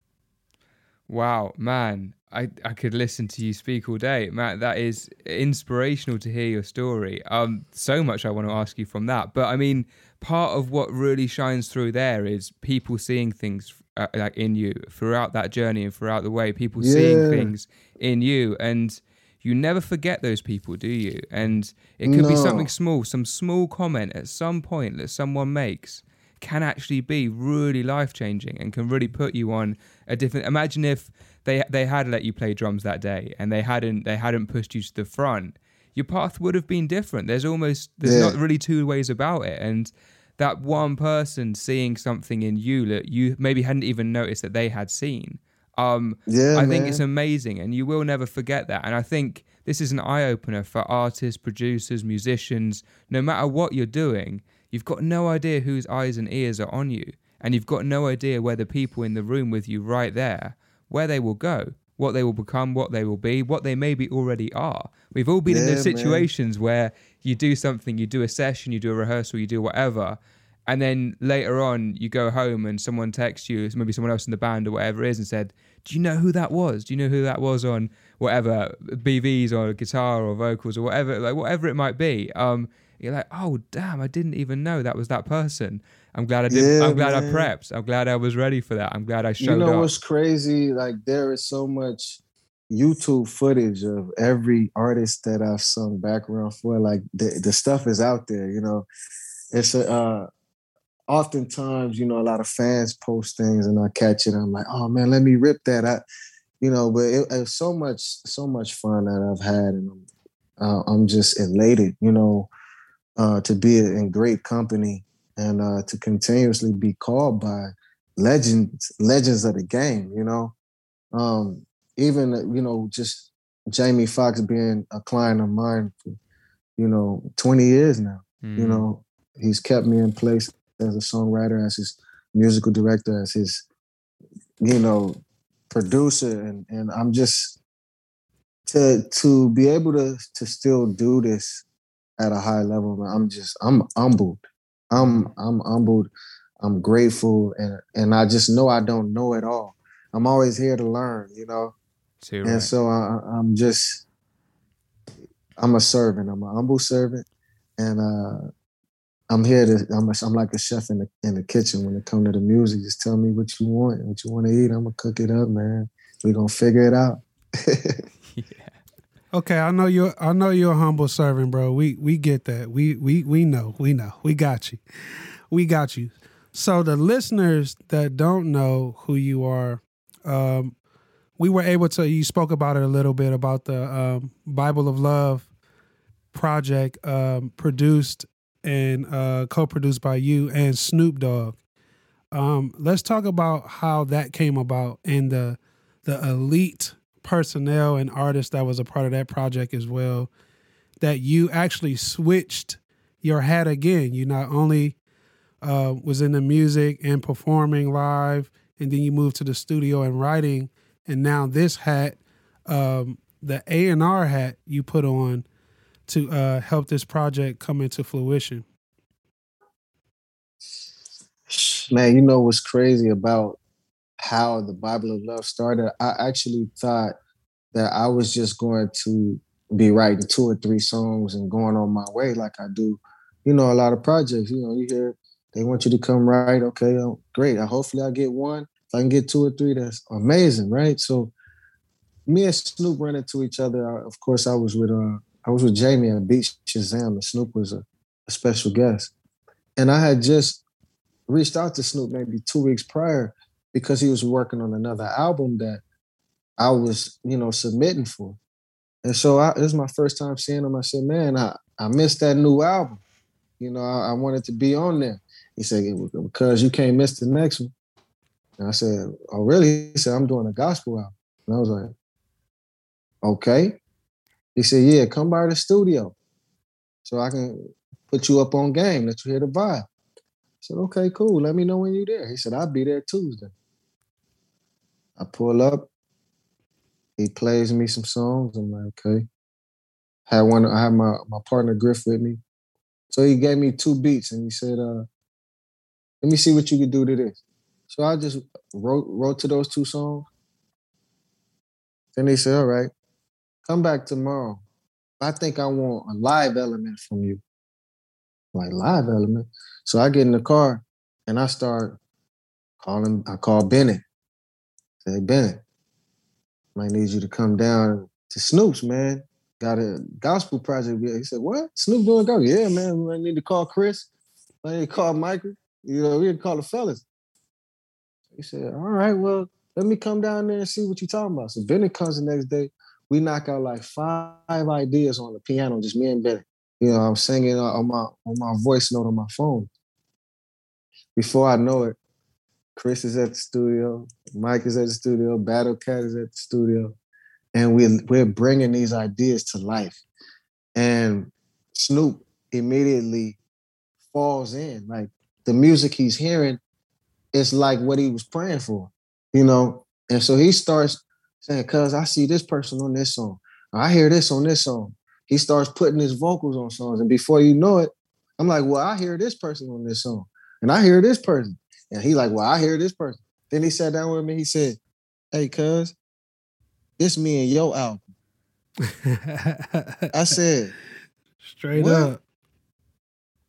C: Wow, man. I, I could listen to you speak all day. Matt, that is inspirational to hear your story. Um, so much I want to ask you from that. But I mean, part of what really shines through there is people seeing things uh, like in you throughout that journey and throughout the way. People yeah. seeing things in you, and you never forget those people, do you? And it could no. be something small, some small comment at some point that someone makes can actually be really life changing and can really put you on a different. Imagine if they they had let you play drums that day and they hadn't they hadn't pushed you to the front your path would have been different there's almost there's yeah. not really two ways about it and that one person seeing something in you that you maybe hadn't even noticed that they had seen um yeah, i man. think it's amazing and you will never forget that and i think this is an eye opener for artists producers musicians no matter what you're doing you've got no idea whose eyes and ears are on you and you've got no idea where the people in the room with you right there where they will go, what they will become, what they will be, what they maybe already are. We've all been yeah, in those situations man. where you do something, you do a session, you do a rehearsal, you do whatever, and then later on you go home and someone texts you, maybe someone else in the band or whatever it is, and said, "Do you know who that was? Do you know who that was on whatever BVs or guitar or vocals or whatever, like whatever it might be?" Um, you're like, "Oh damn, I didn't even know that was that person." I'm glad I did. Yeah, I'm glad man. I prepped. I'm glad I was ready for that. I'm glad I showed up.
F: You know
C: up.
F: what's crazy? Like there is so much YouTube footage of every artist that I've sung background for. Like the the stuff is out there. You know, it's a. Uh, oftentimes, you know, a lot of fans post things and I catch it. I'm like, oh man, let me rip that. I, you know, but it, it's so much, so much fun that I've had, and I'm, uh, I'm just elated. You know, uh, to be in great company and uh, to continuously be called by legends, legends of the game. You know, um, even you know just Jamie Foxx being a client of mine for you know 20 years now. Mm-hmm. You know, he's kept me in place as a songwriter, as his musical director, as his you know producer, and and I'm just to to be able to to still do this at a high level. I'm just I'm humbled I'm I'm humbled. I'm grateful, and and I just know I don't know it all. I'm always here to learn, you know. Too, and right. so I, I'm just I'm a servant. I'm a humble servant, and uh, I'm here to. I'm a, I'm like a chef in the in the kitchen when it comes to the music. Just tell me what you want, what you want to eat. I'm gonna cook it up, man. We gonna figure it out.
D: yeah. Okay, I know you're I know you're a humble servant, bro. We we get that. We we we know. We know. We got you. We got you. So the listeners that don't know who you are, um, we were able to you spoke about it a little bit about the um, Bible of Love project um, produced and uh, co-produced by you and Snoop Dogg. Um, let's talk about how that came about and the the elite personnel and artists that was a part of that project as well that you actually switched your hat again. You not only uh, was in the music and performing live, and then you moved to the studio and writing, and now this hat, um, the A and R hat, you put on to uh, help this project come into fruition.
F: Man, you know what's crazy about how the Bible of Love started, I actually thought that I was just going to be writing two or three songs and going on my way like I do, you know, a lot of projects. You know, you hear they want you to come write. Okay, oh, great. I, hopefully I get one. If I can get two or three, that's amazing, right? So me and Snoop ran into each other. Of course, I was with uh, I was with Jamie at Beat Shazam, and Snoop was a, a special guest. And I had just reached out to Snoop maybe two weeks prior because he was working on another album that I was, you know, submitting for. And so I, this is my first time seeing him. I said, man, I, I missed that new album. You know, I, I wanted to be on there. He said, because you can't miss the next one. And I said, oh, really? He said, I'm doing a gospel album. And I was like, okay. He said, yeah, come by the studio so I can put you up on game, let you hear the vibe. I said, okay, cool. Let me know when you're there. He said, I'll be there Tuesday. I pull up. He plays me some songs. I'm like, okay. Had one, I had my, my partner Griff with me. So he gave me two beats and he said, uh, let me see what you can do to this. So I just wrote wrote to those two songs. Then they said, all right, come back tomorrow. I think I want a live element from you. Like live element. So I get in the car and I start calling, I call Bennett. Say, Bennett, might need you to come down to Snoop's, man. Got a gospel project. He said, What? Snoop doing go? Yeah, man. I need to call Chris. I need to call Michael. You know, we need to call the fellas. He said, All right, well, let me come down there and see what you're talking about. So Bennett comes the next day. We knock out like five ideas on the piano, just me and Bennett. You know, I'm singing on my on my voice note on my phone. Before I know it, Chris is at the studio, Mike is at the studio, Battle Cat is at the studio, and we we're bringing these ideas to life. And Snoop immediately falls in. Like the music he's hearing is like what he was praying for, you know. And so he starts saying, "Cuz I see this person on this song, I hear this on this song." He starts putting his vocals on songs, and before you know it, I'm like, "Well, I hear this person on this song, and I hear this person," and he like, "Well, I hear this person." Then he sat down with me. He said, "Hey, cuz, this me and your album." I said,
D: Straight
F: What?
D: up.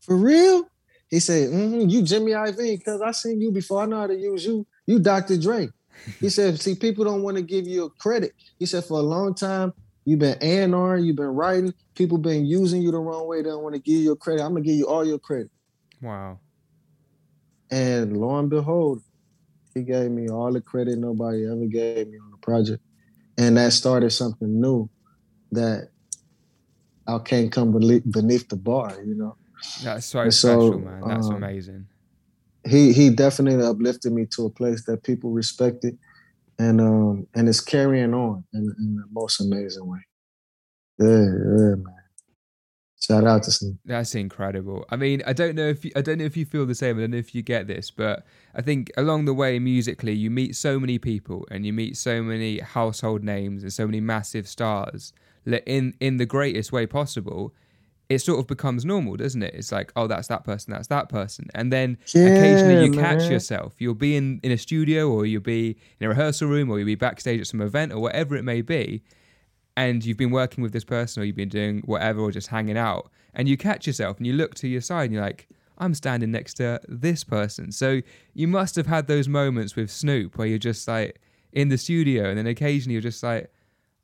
F: For real? He said, mm-hmm, you Jimmy Iovine, because I seen you before. I know how to use you. You Dr. Dre. He said, see, people don't want to give you a credit. He said, for a long time, you've been A&R, you've been writing. People been using you the wrong way. They don't want to give you a credit. I'm going to give you all your credit.
C: Wow.
F: And lo and behold, he gave me all the credit nobody ever gave me on the project. And that started something new that I can't come beneath the bar, you know?
C: That's so
F: so,
C: special, man. That's
F: um,
C: amazing.
F: He he definitely uplifted me to a place that people respected and um and it's carrying on in, in the most amazing way. Yeah, yeah, man. Shout out to Snoop.
C: That's incredible. I mean, I don't know if you, I don't know if you feel the same. I don't know if you get this, but I think along the way, musically, you meet so many people and you meet so many household names and so many massive stars. In in the greatest way possible, it sort of becomes normal, doesn't it? It's like, oh, that's that person, that's that person, and then occasionally you
F: Yeah,
C: catch
F: man.
C: yourself. You'll be in in a studio, or you'll be in a rehearsal room, or you'll be backstage at some event, or whatever it may be, and you've been working with this person or you've been doing whatever or just hanging out and you catch yourself and you look to your side and you're like i'm standing next to this person so you must have had those moments with snoop where you're just like in the studio and then occasionally you're just like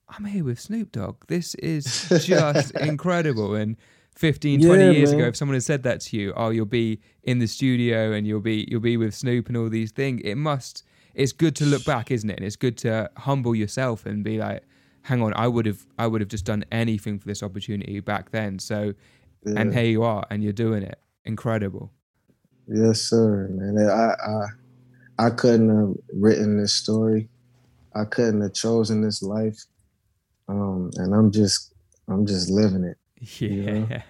C: i'm here with snoop dogg this is just incredible and 15 20
F: Yeah,
C: years
F: man.
C: ago if someone had said that to you oh you'll be in the studio and you'll be you'll be with snoop and all these things it must it's good to look back isn't it and it's good to humble yourself and be like hang on i would have i would have just done anything for this opportunity back then so and here you are and you're doing it incredible
F: Yes, sir. Man, I I I couldn't have written this story. I couldn't have chosen this life. Um, and I'm just I'm just living it.
C: yeah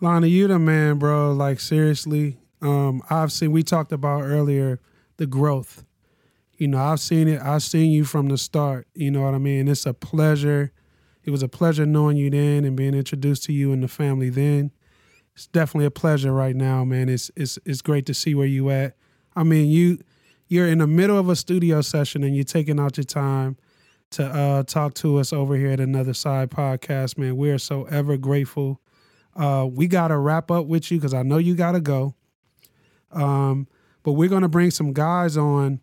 D: Lana, you the man, bro. Like seriously. Um, I've seen we talked about earlier the growth. You know, I've seen it, I've seen you from the start. You know what I mean? It's a pleasure. It was a pleasure knowing you then and being introduced to you and the family then. It's definitely a pleasure right now, man. It's it's it's great to see where you at. I mean, you you're in the middle of a studio session and you're taking out your time to uh, talk to us over here at another side podcast, man. We are so ever grateful. Uh, we got to wrap up with you because I know you got to go. Um, but we're gonna bring some guys on.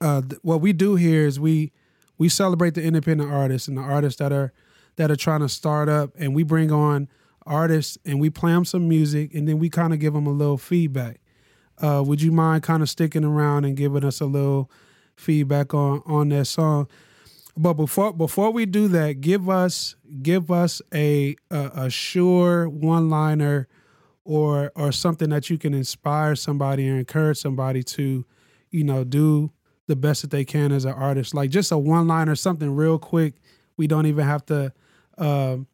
D: Uh, th- what we do here is we we celebrate the independent artists and the artists that are that are trying to start up, and we bring on artists and we play them some music, and then we kind of give them a little feedback. Uh, would you mind kind of sticking around and giving us a little feedback on on that song? But before before we do that, give us give us a a, a sure one liner or or something that you can inspire somebody or encourage somebody to, you know, do the best that they can as an artist. Like just a one liner, something real quick. We don't even have to um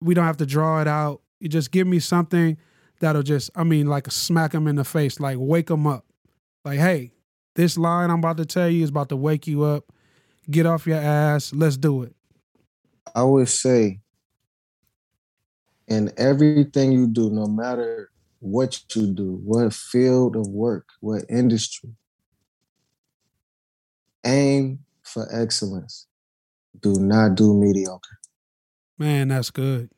D: we don't have to draw it out. You just give me something that'll just, I mean, like smack them in the face, like wake them up. Like, hey, this line I'm about to tell you is about to wake you up. Get off your ass. Let's do it.
F: I would say in everything you do, no matter what you do, what field of work, what industry, aim for excellence. Do not do mediocre.
D: Man, that's good.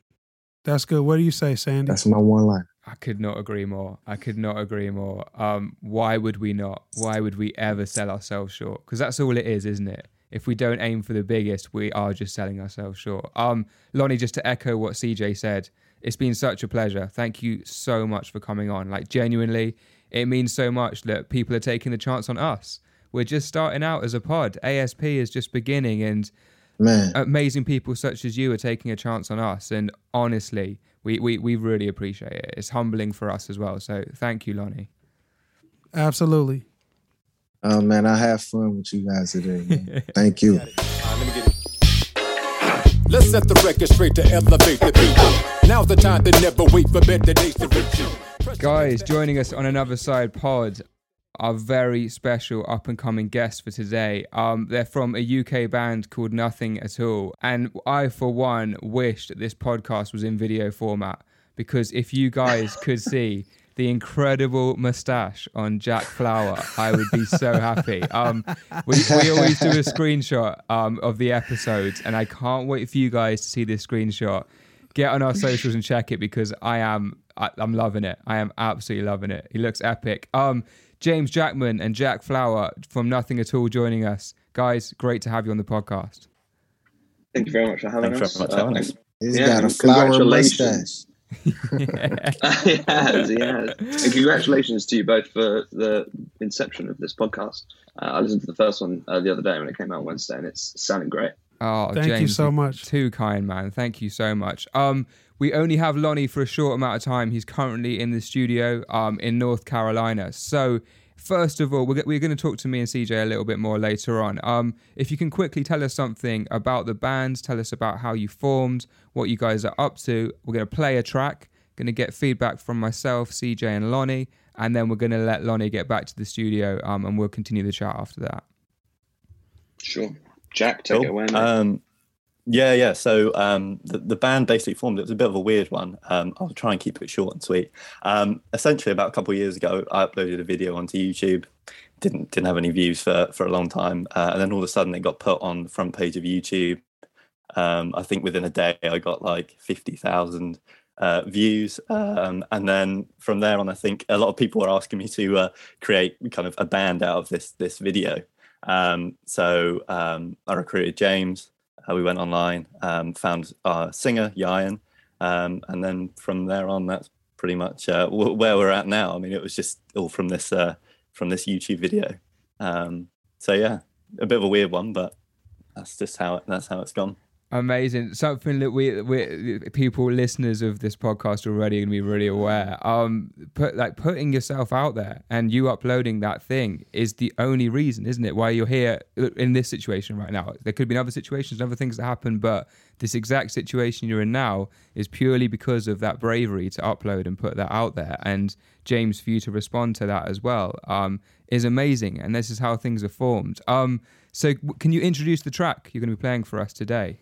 D: That's good. What do you say, Sandy?
F: That's my one line.
C: I could not agree more. I could not agree more. Um, why would we not? Why would we ever sell ourselves short? Because that's all it is, isn't it? If we don't aim for the biggest, we are just selling ourselves short. Um, Lonnie, just to echo what CJ said, it's been such a pleasure. Thank you so much for coming on. Like genuinely, it means so much that people are taking the chance on us. We're just starting out as a pod. ASP is just beginning, and
F: Man,
C: amazing people such as you are taking a chance on us. And honestly, we, we, we really appreciate it. It's humbling for us as well. So thank you, Lonnie.
D: Absolutely.
F: Oh man, I have fun with you guys today. Man. Thank you.
B: Let me get it. Let's set the record straight to elevate the people. Now's the time to never wait for better days to reach you.
C: Guys, joining us on another side pod, our very special up and coming guest for today. Um, they're from a UK band called Nothing at All. And I, for one, wish that this podcast was in video format because if you guys could see the incredible mustache on Jack Flower, I would be so happy. Um, we, we always do a screenshot um, of the episodes, and I can't wait for you guys to see this screenshot. Get on our socials and check it because I am I, I'm loving it. I am absolutely loving it. He looks epic. Um, James Jackman and Jack Flower from Nothing at All joining us. Guys, great to have you on the podcast.
G: Thank you very much for having
H: Thanks
G: us.
H: very much for having
G: Uh,
H: us.
F: He's
G: Yeah,
F: got a flower
G: congratulations.
F: mustache.
G: He has, he has. And congratulations to you both for the inception of this podcast. Uh, I listened to the first one uh, the other day when it came out on Wednesday, and it's sounding great.
C: Oh,
D: Thank you so much.
C: Too kind, man. Thank you so much. Um, we only have Lonnie for a short amount of time. He's currently in the studio um, in North Carolina. So, first of all, we're, we're going to talk to me and CJ a little bit more later on. Um, if you can quickly tell us something about the band, tell us about how you formed, what you guys are up to. We're going to play a track, going to get feedback from myself, CJ, and Lonnie, and then we're going to let Lonnie get back to the studio um, and we'll continue the chat after that.
G: Sure. Jack, take it away. mate.
H: Um, yeah, yeah. So um, the, the band basically formed. It was a bit of a weird one. Um, I'll try and keep it short and sweet. Um, essentially, about a couple of years ago, I uploaded a video onto YouTube. Didn't didn't have any views for for a long time, uh, and then all of a sudden it got put on the front page of YouTube. Um, I think within a day I got like fifty thousand uh, views, um, and then from there on, I think a lot of people were asking me to uh, create kind of a band out of this this video. Um, so um, I recruited James. Uh, we went online, um, found our singer Yayan, um, and then from there on, that's pretty much uh, w- where we're at now. I mean, it was just all from this uh, from this YouTube video. Um, so yeah, a bit of a weird one, but that's just how it, that's how it's gone.
C: Amazing. Something that we, we people, listeners of this podcast already going to be really aware. Um, put like putting yourself out there and you uploading that thing is the only reason, isn't it? Why you're here in this situation right now. There could be other situations, other things that happen, but this exact situation you're in now is purely because of that bravery to upload and put that out there. And James, for you to respond to that as well, um, is amazing. And this is how things are formed. Um, so can you introduce the track you're going to be playing for us today?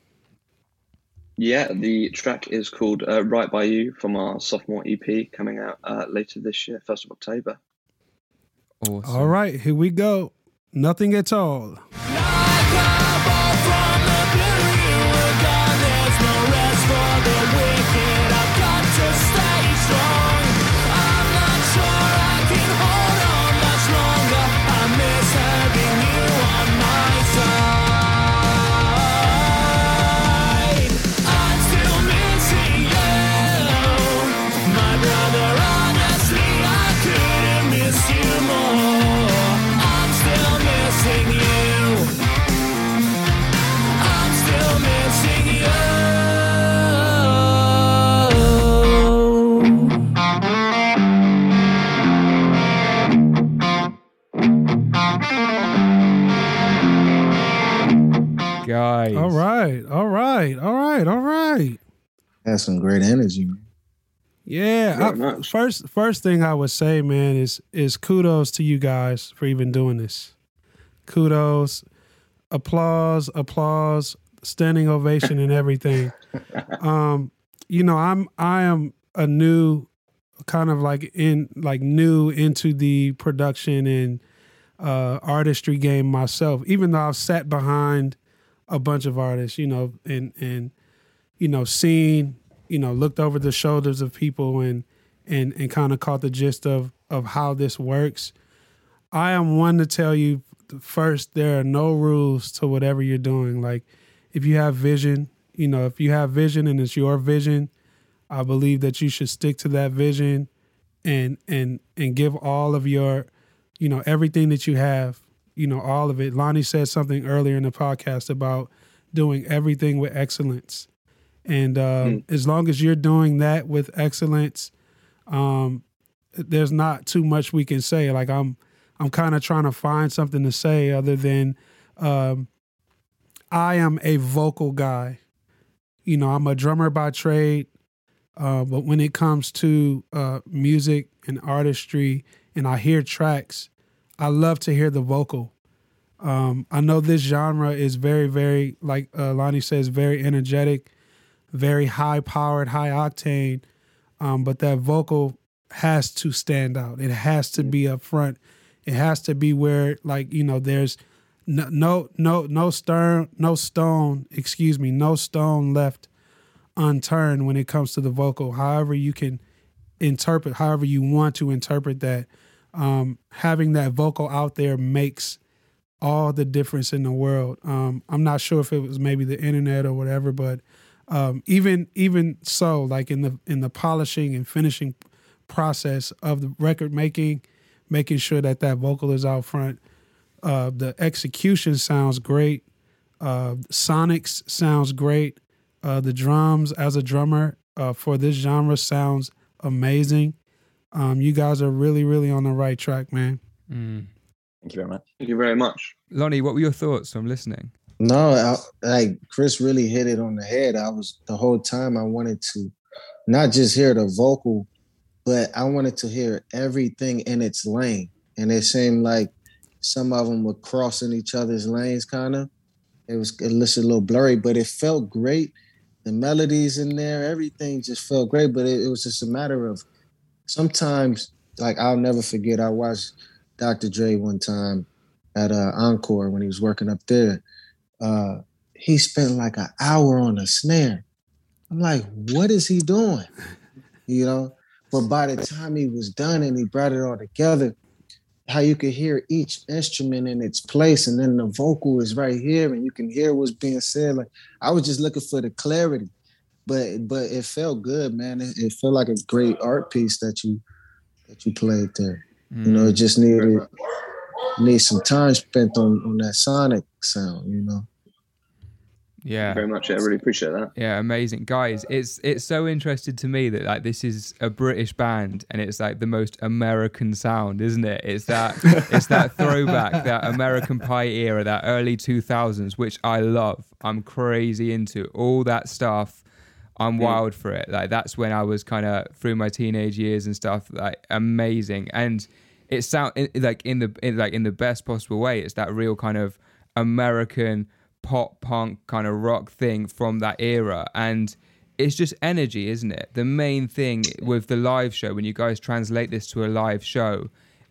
G: Yeah, the track is called uh, Right By You from our sophomore EP coming out uh, later this year, 1st of October.
C: Awesome.
D: All right, here we go. Nothing at all.
C: Guys.
D: All right, all right, all right, all right.
F: That's some great energy, man.
D: Yeah.
G: Very
D: I-
G: much.
D: first first thing I would say, man, is is kudos to you guys for even doing this. Kudos, applause, applause, standing ovation and everything. um, you know, I'm I am a new kind of like in like new into the production and uh artistry game myself, even though I've sat behind a bunch of artists, you know, and and you know, seen, you know, looked over the shoulders of people and and and kind of caught the gist of of how this works. I am one to tell you first there are no rules to whatever you're doing. Like if you have vision, you know, if you have vision and it's your vision, I believe that you should stick to that vision and and and give all of your, you know, everything that you have, you know, all of it. Lonnie said something earlier in the podcast about doing everything with excellence. And um, as long as you're doing that with excellence, um, there's not too much we can say. Like I'm, I'm kind of trying to find something to say other than, um, I am a vocal guy. You know, I'm a drummer by trade, uh, but when it comes to uh, music and artistry, and I hear tracks, I love to hear the vocal. Um, I know this genre is very, very, like uh, Lonnie says, very energetic, very high powered, high octane. Um, but that vocal has to stand out. It has to be up front. It has to be where, like, you know, there's no, no, no, no stone, no stone, excuse me, no stone left unturned when it comes to the vocal. However, you can interpret, however you want to interpret that. Um, having that vocal out there makes all the difference in the world. Um, I'm not sure if it was maybe the internet or whatever, but um, even even so, like in the in the polishing and finishing process of the record making, making sure that that vocal is out front. Uh, the execution sounds great. Uh, Sonics sounds great. Uh, the drums as a drummer uh, for this genre sounds amazing. Um, you guys are really, really on the right track, man.
C: Mm.
H: Thank you very much.
G: Thank you very much.
C: Lonnie, what were your thoughts from listening?
F: No, I, like Chris really hit it on the head. I was the whole time I wanted to not just hear the vocal, but I wanted to hear everything in its lane. And it seemed like some of them were crossing each other's lanes, kind of. It was it looked a little blurry, but it felt great. The melodies in there, everything just felt great. But it, it was just a matter of sometimes, like I'll never forget. I watched Dr. Dre one time at uh, Encore when he was working up there uh, he spent like an hour on a snare. I'm like, what is he doing? You know? But by the time he was done and he brought it all together, how you could hear each instrument in its place, and then the vocal is right here, and you can hear what's being said. Like I was just looking for the clarity, but but it felt good, man. It, it felt like a great art piece that you that you played there. You know, it mm. just needed need some time spent on on that sonic sound. You know.
C: Yeah.
G: Very much. I really appreciate that.
C: Yeah, amazing, guys. It's it's so interesting to me that like this is a British band and it's like the most American sound, isn't it? It's that it's that throwback, that American Pie era, that early two thousands, which I love. I'm crazy into all that stuff. I'm mm. wild for it. Like that's when I was kind of through my teenage years and stuff. Like amazing, and it sound like in the in, like in the best possible way. It's that real kind of American pop punk kind of rock thing from that era and it's just energy isn't it the main thing with the live show when you guys translate this to a live show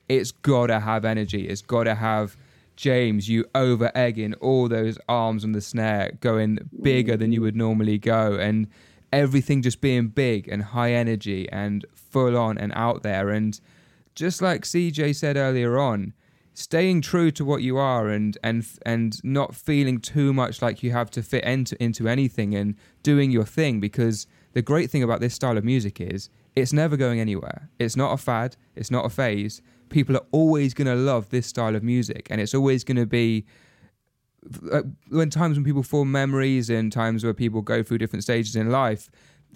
C: it's gotta have energy it's gotta have james you over egging all those arms on the snare going bigger than you mm. would normally go and everything just being big and high energy and full on and out there and just like cj said earlier on staying true to what you are and and and not feeling too much like you have to fit into into anything and doing your thing because the great thing about this style of music is it's never going anywhere. It's not a fad, it's not a phase. People are always going to love this style of music and it's always going to be like, when times when people form memories and times where people go through different stages in life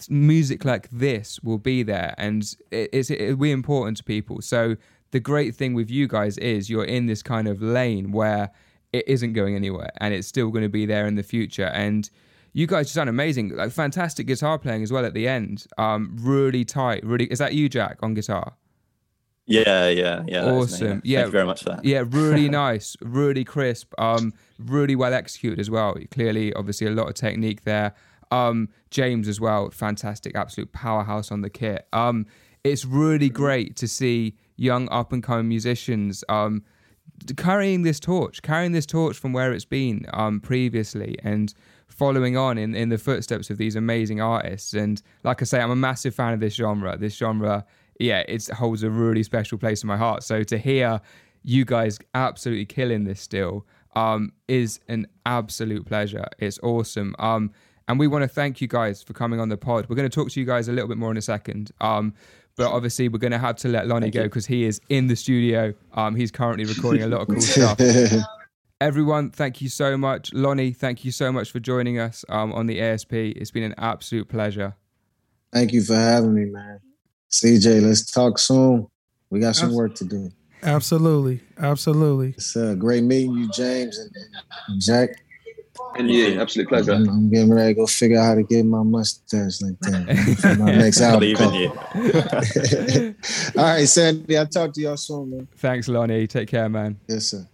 C: music like this will be there and it, it's it'll be important to people so the great thing with you guys is you're in this kind of lane where it isn't going anywhere and it's still going to be there in the future and you guys just sound amazing. Like fantastic guitar playing as well at the end. Um, really tight. Really, is that you, Jack, on guitar?
H: Yeah, yeah, yeah.
C: Awesome. Yeah.
H: Thank you very much for that.
C: Yeah, really nice, really crisp, um, really well executed as well. Clearly, obviously, a lot of technique there. Um, James as well, fantastic, absolute powerhouse on the kit. Um, it's really great to see young up and coming musicians um, carrying this torch, carrying this torch from where it's been um, previously, and following on in, in the footsteps of these amazing artists. And like I say, I'm a massive fan of this genre. This genre yeah, it holds a really special place in my heart. So to hear you guys absolutely killing this still um, is an absolute pleasure. It's awesome. Um, and we want to thank you guys for coming on the pod. We're going to talk to you guys a little bit more in a second. Um, but obviously, we're going to have to let Lonnie go because he is in the studio. Um, he's currently recording a lot of cool stuff. Everyone, thank you so much. Lonnie, thank you so much for joining us um, on the ASP. It's been an absolute pleasure.
F: Thank you for having me, man. CJ, let's talk soon. We got some work to do.
D: Absolutely, absolutely.
F: It's uh, great meeting you, James and, and Jack.
G: And you, absolute pleasure.
F: I'm, I'm, getting ready to go figure out how to get my mustache like that for my next album.
H: Believe in
F: you. All right, Sandy. I'll talk to y'all soon, man.
C: Thanks, Lonnie. Take care, man.
F: Yes, sir.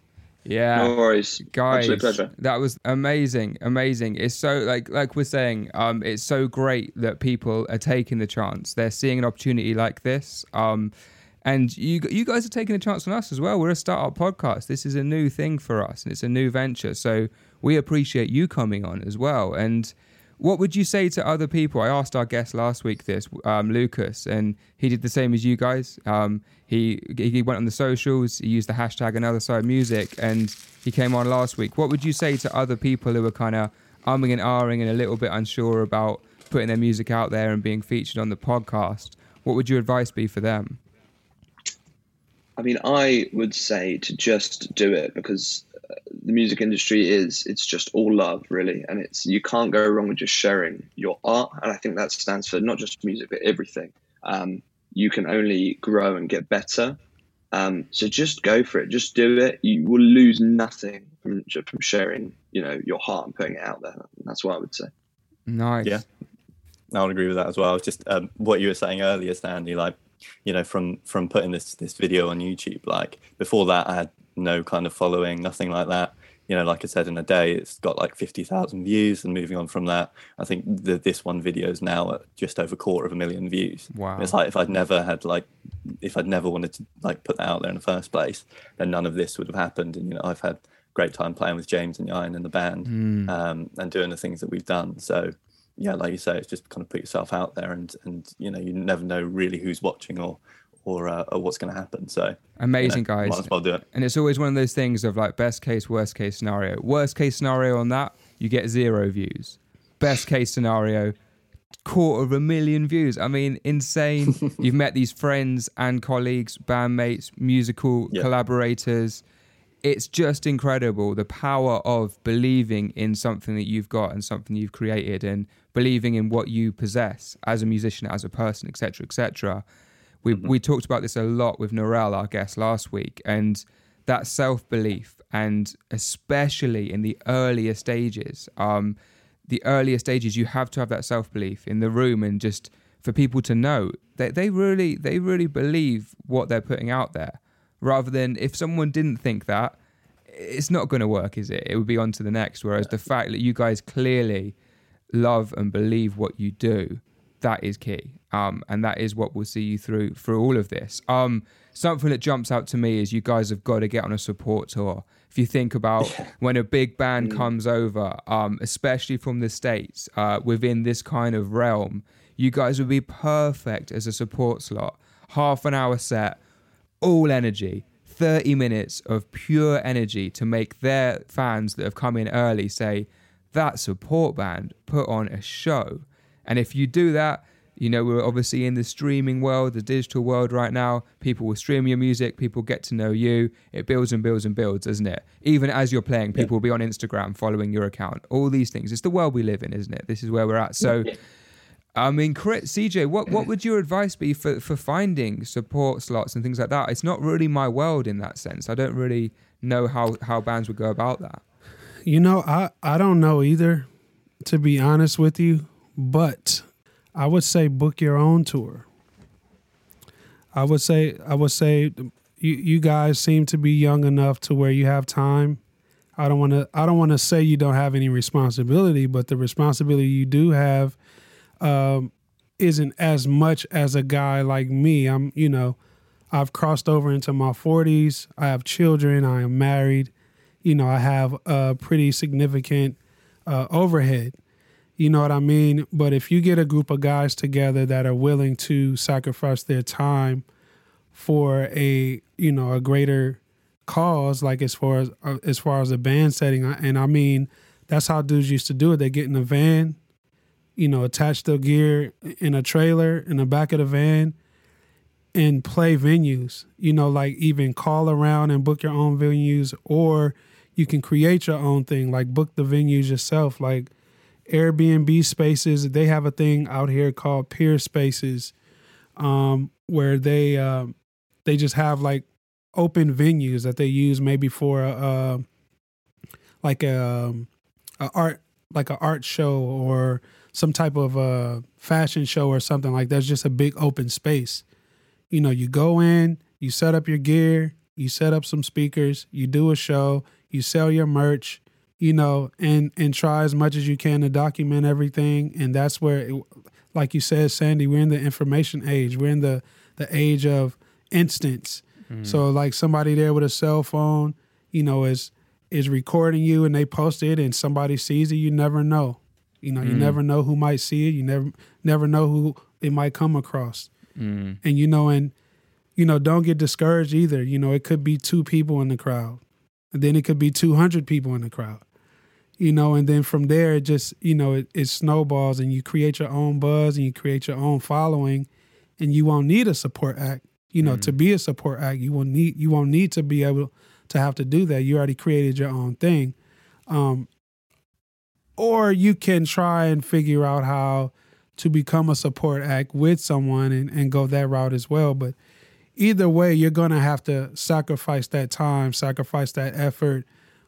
C: Yeah.
G: No worries.
C: Guys,
G: Absolute pleasure.
C: that was amazing. Amazing. It's so like like we're saying, um, it's so great that people are taking the chance. They're seeing an opportunity like this. Um, and you you guys are taking a chance on us as well. We're a startup podcast. This is a new thing for us and it's a new venture. So we appreciate you coming on as well. And what would you say to other people? I asked our guest last week this, um, Lucas, and he did the same as you guys. Um, he he went on the socials, he used the hashtag Another Side Music, and he came on last week. What would you say to other people who are kind of umming and ahhing and a little bit unsure about putting their music out there and being featured on the podcast? What would your advice be for them?
G: I mean, I would say to just do it because the music industry is it's just all love really. And it's you can't go wrong with just sharing your art. And i think that stands for not just music but everything. Um, you can only grow and get better. Um, so just go for it. Just do it. You will lose nothing from from sharing you know your heart and putting it out there. That's what i would say.
C: Nice.
H: Yeah. I would agree with that as well. Just um, what you were saying earlier sandy like you know from from putting this this video on youtube like before that i had no kind of following, nothing like that. You know, like I said, in a day, it's got like 50,000 views. And moving on from that, I think the, this one video is now at just over a quarter of a million views.
C: Wow.
H: it's like if I'd never had like, if I'd never wanted to like put that out there in the first place, then none of this would have happened. And, you know, I've had great time playing with James and Yain and the band
C: mm.
H: um, and doing the things that we've done. So, yeah, like you say, it's just kind of put yourself out there and, and, you know, you never know really who's watching or, or, uh, or what's going to happen. So
C: amazing,
H: you know,
C: guys.
H: Might as well do it.
C: And it's always one of those things of like best case, worst case scenario. Worst case scenario on that, you get zero views. Best case scenario, quarter of a million views. I mean, insane. You've met these friends and colleagues, bandmates, musical
H: Yeah.
C: collaborators. It's just incredible the power of believing in something that you've got and something you've created and believing in what you possess as a musician, as a person, etc., etc. We we talked about this a lot with Norel, our guest last week, and that self belief, and especially in the earlier stages, um, the earlier stages, you have to have that self belief in the room, and just for people to know that they really they really believe what they're putting out there, rather than if someone didn't think that, it's not going to work, is it? It would be on to the next. Whereas the fact that you guys clearly love and believe what you do, that is key. Um, and that is what will see you through through all of this. Um, something that jumps out to me is you guys have got to get on a support tour. If you think about when a big band comes over, um, especially from the states, uh, within this kind of realm, you guys would be perfect as a support slot. Half an hour set, all energy, 30 minutes of pure energy to make their fans that have come in early say, that support band put on a show. And if you do that, you know, we're obviously in the streaming world, the digital world right now. People will stream your music, people get to know you. It builds and builds and builds, doesn't it? Even as you're playing, people will be on Instagram following your account. All these things. It's the world we live in, isn't it? This is where we're at. So, I mean, CJ, what, what would your advice be for, for finding support slots and things like that? It's not really my world in that sense. I don't really know how, how bands would go about that.
D: You know, I I don't know either. to be honest with you, but I would say book your own tour. I would say I would say you you guys seem to be young enough to where you have time. I don't want to I don't want to say you don't have any responsibility, but the responsibility you do have um, isn't as much as a guy like me. I'm you know I've crossed over into my 40s. I have children. I am married. You know I have a pretty significant uh, overhead. You know what I mean? But if you get a group of guys together that are willing to sacrifice their time for a you know a greater cause, like as far as uh, as far as a band setting, and I mean that's how dudes used to do it. They get in a van, you know, attach their gear in a trailer in the back of the van, and play venues. You know, like even call around and book your own venues, or you can create your own thing, like book the venues yourself, like Airbnb spaces. They have a thing out here called Peer Spaces, um, where they uh, they just have like open venues that they use maybe for a, uh, like a, um, a art like an art show or some type of a fashion show or something like that's just a big open space. You know, you go in, you set up your gear, you set up some speakers, you do a show, you sell your merch, you know, and and try as much as you can to document everything. And that's where, it, like you said, Sandy, we're in the information age. We're in the the age of instance. Mm. So like somebody there with a cell phone, you know, is is recording you and they post it and somebody sees it, you never know. You know, mm. you never know who might see it. You never never know who it might come across. Mm. And you know, and you know, don't get discouraged either. You know, it could be two people in the crowd. And then it could be 200 people in the crowd you know, and then from there, it just, you know, it, it snowballs and you create your own buzz and you create your own following and you won't need a support act. You know, mm. to be a support act, you won't need you won't need to be able to have to do that. You already created your own thing. Um, or you can try and figure out how to become a support act with someone and, and go that route as well. But either way, you're gonna have to sacrifice that time, sacrifice that effort,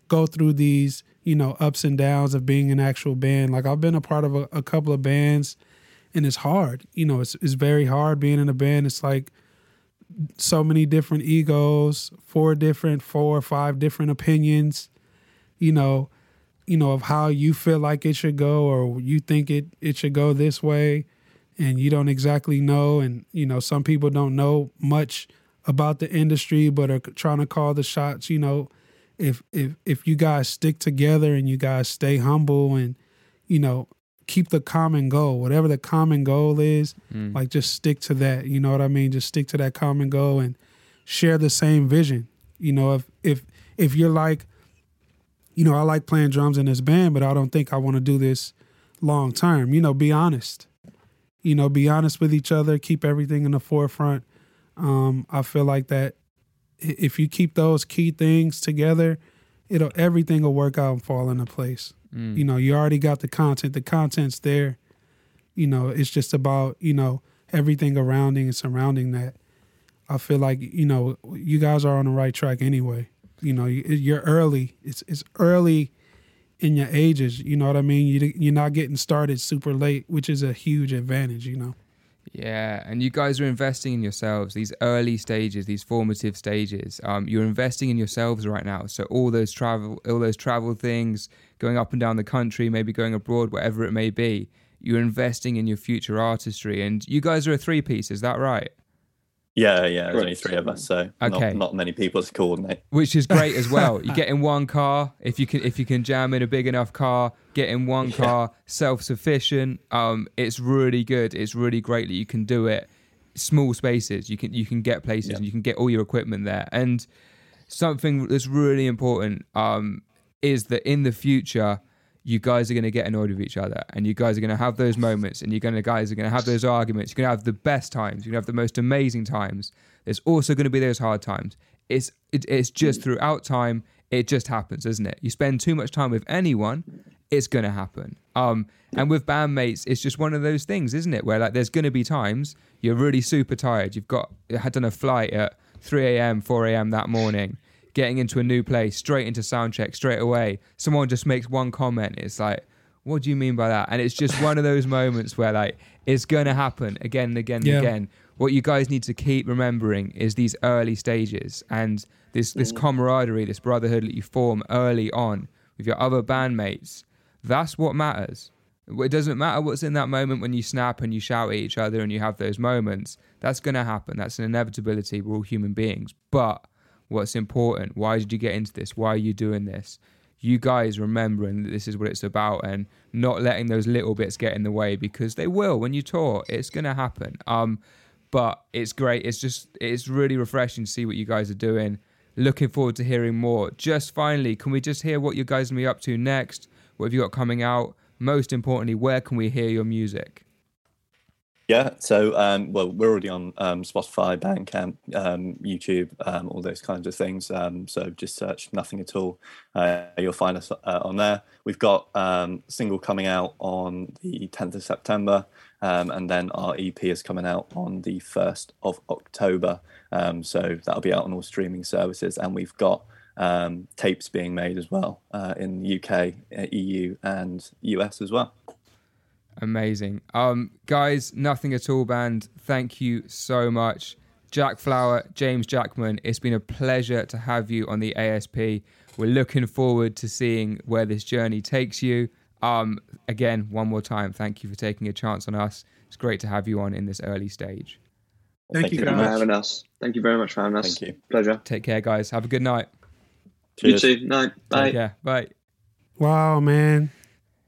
D: go through these you know ups and downs of being an actual band. Like I've been a part of a, a couple of bands, and it's hard. You know, it's it's very hard being in a band. It's like so many different egos, four different, four or five different opinions. You know, you know of how you feel like it should go, or you think it it should go this way, and you don't exactly know. And you know, some people don't know much about the industry, but are trying to call the shots. You know if if if you guys stick together and you guys stay humble and you know keep the common goal whatever the common goal is mm. like just stick to that. You know what i mean? Just stick to that common goal and share the same vision. You know if if if you're like you know i like playing drums in this band but i don't think i want to do this long term. You know be honest. You know be honest with each other keep everything in the forefront. Um i feel like that if you keep those key things together, it'll everything will work out and fall into place. Mm. You know, you already got the content. The content's there. You know, it's just about you know everything around and surrounding that. I feel like you know you guys are on the right track anyway. You know, you're early. It's it's early in your ages. You know what I mean? You you're not getting started super late, which is a huge advantage. You know.
C: Yeah, and you guys are investing in yourselves. These early stages, these formative stages. Um, you're investing in yourselves right now. So all those travel, all those travel things, going up and down the country, maybe going abroad, whatever it may be. You're investing in your future artistry, and you guys are a three piece. Is that right?
H: Yeah, yeah. There's only three of us, so okay. not, not many people to coordinate.
C: Which is great as well. you get in one car if you can if you can jam in a big enough car. Get in one car, yeah. self sufficient. Um, it's really good. It's really great that you can do it. Small spaces. You can you can get places yeah. and you can get all your equipment there. And something that's really important um, is that in the future you guys are going to get annoyed with each other and you guys are going to have those moments and you're going to guys are going to have those arguments. You're going to have the best times. You're going to have the most amazing times. There's also going to be those hard times. It's it, it's just throughout time it just happens isn't it? You spend too much time with anyone it's going to happen. Um and with bandmates it's just one of those things isn't it? Where like there's going to be times you're really super tired. You've got had done a flight at 3 a.m 4 a.m that morning getting into a new place, straight into sound check, straight away. Someone just makes one comment. It's like, what do you mean by that? And it's just one of those moments where like it's gonna happen again and again and
D: Yeah.
C: again. What you guys need to keep remembering is these early stages and this this mm. camaraderie, this brotherhood that you form early on with your other bandmates. That's what matters. It doesn't matter what's in that moment when you snap and you shout at each other and you have those moments. That's going to happen. That's an inevitability. We're all human beings. But what's important? Why did you get into this? Why are you doing this? You guys remembering that this is what it's about and not letting those little bits get in the way because they will when you tour. It's going to happen. Um, but it's great. It's just it's really refreshing to see what you guys are doing. Looking forward to hearing more. Just finally, can we just hear what you guys will be up to next? What have you got coming out? Most importantly, where can we hear your music?
H: Yeah, so um, well, we're already on um, Spotify, Bandcamp, um, YouTube, um, all those kinds of things. Um, so just search "Nothing at All." Uh, you'll find us uh, on there. We've got um, a single coming out on the 10th of September, and then our EP is coming out on the 1st of October. So that'll be out on all streaming services, and we've got tapes being made as well uh, in the UK, uh, EU, and US as well.
C: Amazing. Um, guys, nothing at all band. Thank you so much. Jack Flower, James Jackman, it's been a pleasure to have you on the ASP. We're looking forward to seeing where this journey takes you. Um, again, one more time, thank you for taking a chance on us. It's great to have you on in this early stage.
H: Well,
D: Thank you,
G: Thank you for
D: guys.
G: having us. Thank you very much for having us.
H: Thank you.
G: Pleasure.
C: Take care, guys. Have a good night.
H: Cheers.
G: You too. Night. Bye.
C: Take care. Bye.
D: Wow, man.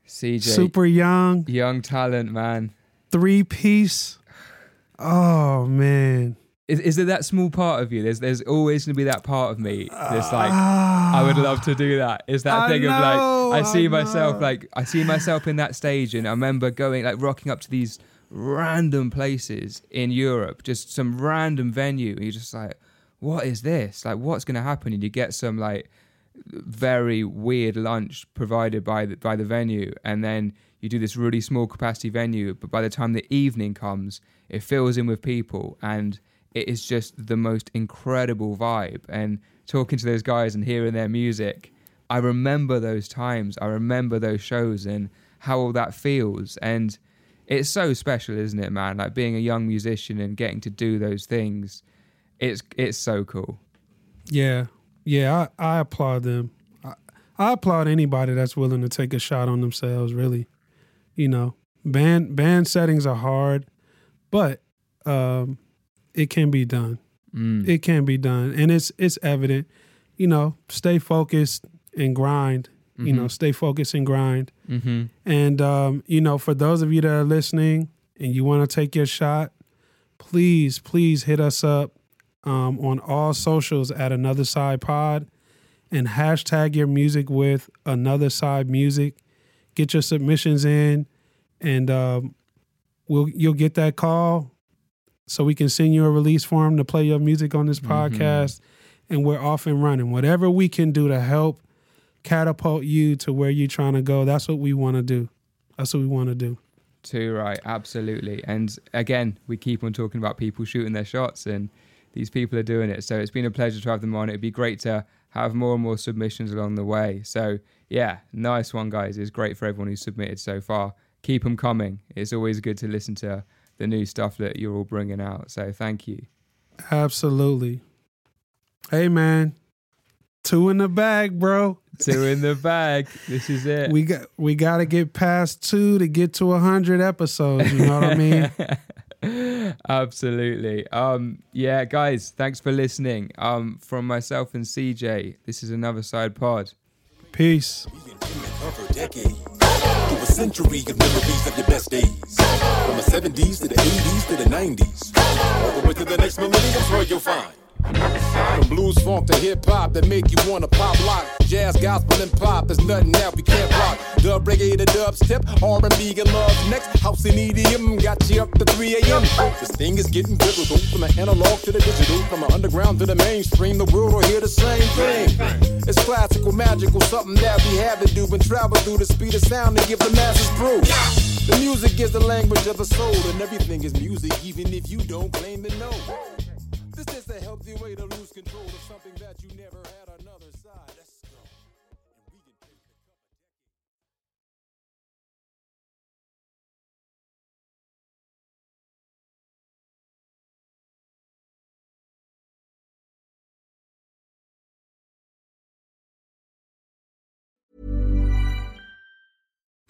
C: CJ,
D: Super young,
C: young talent, man.
D: three piece. Oh man.
C: Is, is there that small part of you? There's there's always going to be that part of me that's like,
D: Ah.
C: I would love to do that. Is that
D: I
C: thing of like, I see
D: I
C: myself
D: know.
C: like, I see myself in that stage, and I remember going like rocking up to these random places in Europe, just some random venue, and you're just like, what is this? Like, what's going to happen? And you get some like very weird lunch provided by the, by the venue, and then you do this really small capacity venue. But by the time the evening comes, it fills in with people, and it is just the most incredible vibe. And talking to those guys and hearing their music, I remember those times. I remember those shows and how all that feels. And it's so special, isn't it, man? Like being a young musician and getting to do those things. It's it's so cool.
D: Yeah, yeah. I, I applaud them. I, I applaud anybody that's willing to take a shot on themselves. Really, you know, band band settings are hard, but um, it can be done.
C: Mm.
D: It can be done, and it's it's evident. You know, stay focused and grind. You know, stay focused and grind.
C: Mm-hmm.
D: And um, you know, for those of you that are listening and you want to take your shot, please, please hit us up um, on all socials at Another Side Pod and hashtag your music with Another Side Music. Get your submissions in, and um, we'll you'll get that call so we can send you a release form to play your music on this podcast. And we're off and running. Whatever we can do to help catapult you to where you're trying to go, that's what we want to do. That's what we want to do.
C: Too right, absolutely. And again, we keep on talking about people shooting their shots, and these people are doing it. So it's been a pleasure to have them on. It'd be great to have more and more submissions along the way. So yeah, nice one, guys. It's great for everyone who's submitted so far. Keep them coming. It's always good to listen to the new stuff that you're all bringing out. So thank you.
D: Absolutely. Hey man, two in the bag, bro.
C: Two in the bag. This is it.
D: We got we got to get past two to get to a hundred episodes. You know what I mean?
C: Absolutely. Um, yeah, guys, thanks for listening. Um, from myself and CJ, this is another side pod.
D: Peace.
B: Through a century of memories of your best days. From the 70s to the 80s to the 90s. All the way to the next millennium's where you'll find. From blues funk to hip hop that make you wanna pop lock. Jazz, gospel, and pop, there's nothing that we can't rock. Dub reggae to dub step, R&B and love next. House and EDM got you up to 3 a.m. This thing is getting biblical. From the analog to the digital, from the underground to the mainstream, the world will hear the same thing. It's classical, magical, something that we have to do and travel through the speed of sound and give the masses proof. The music is the language of the soul, and everything is music, even if you don't claim to know. This is a healthy way to lose control of something that you never had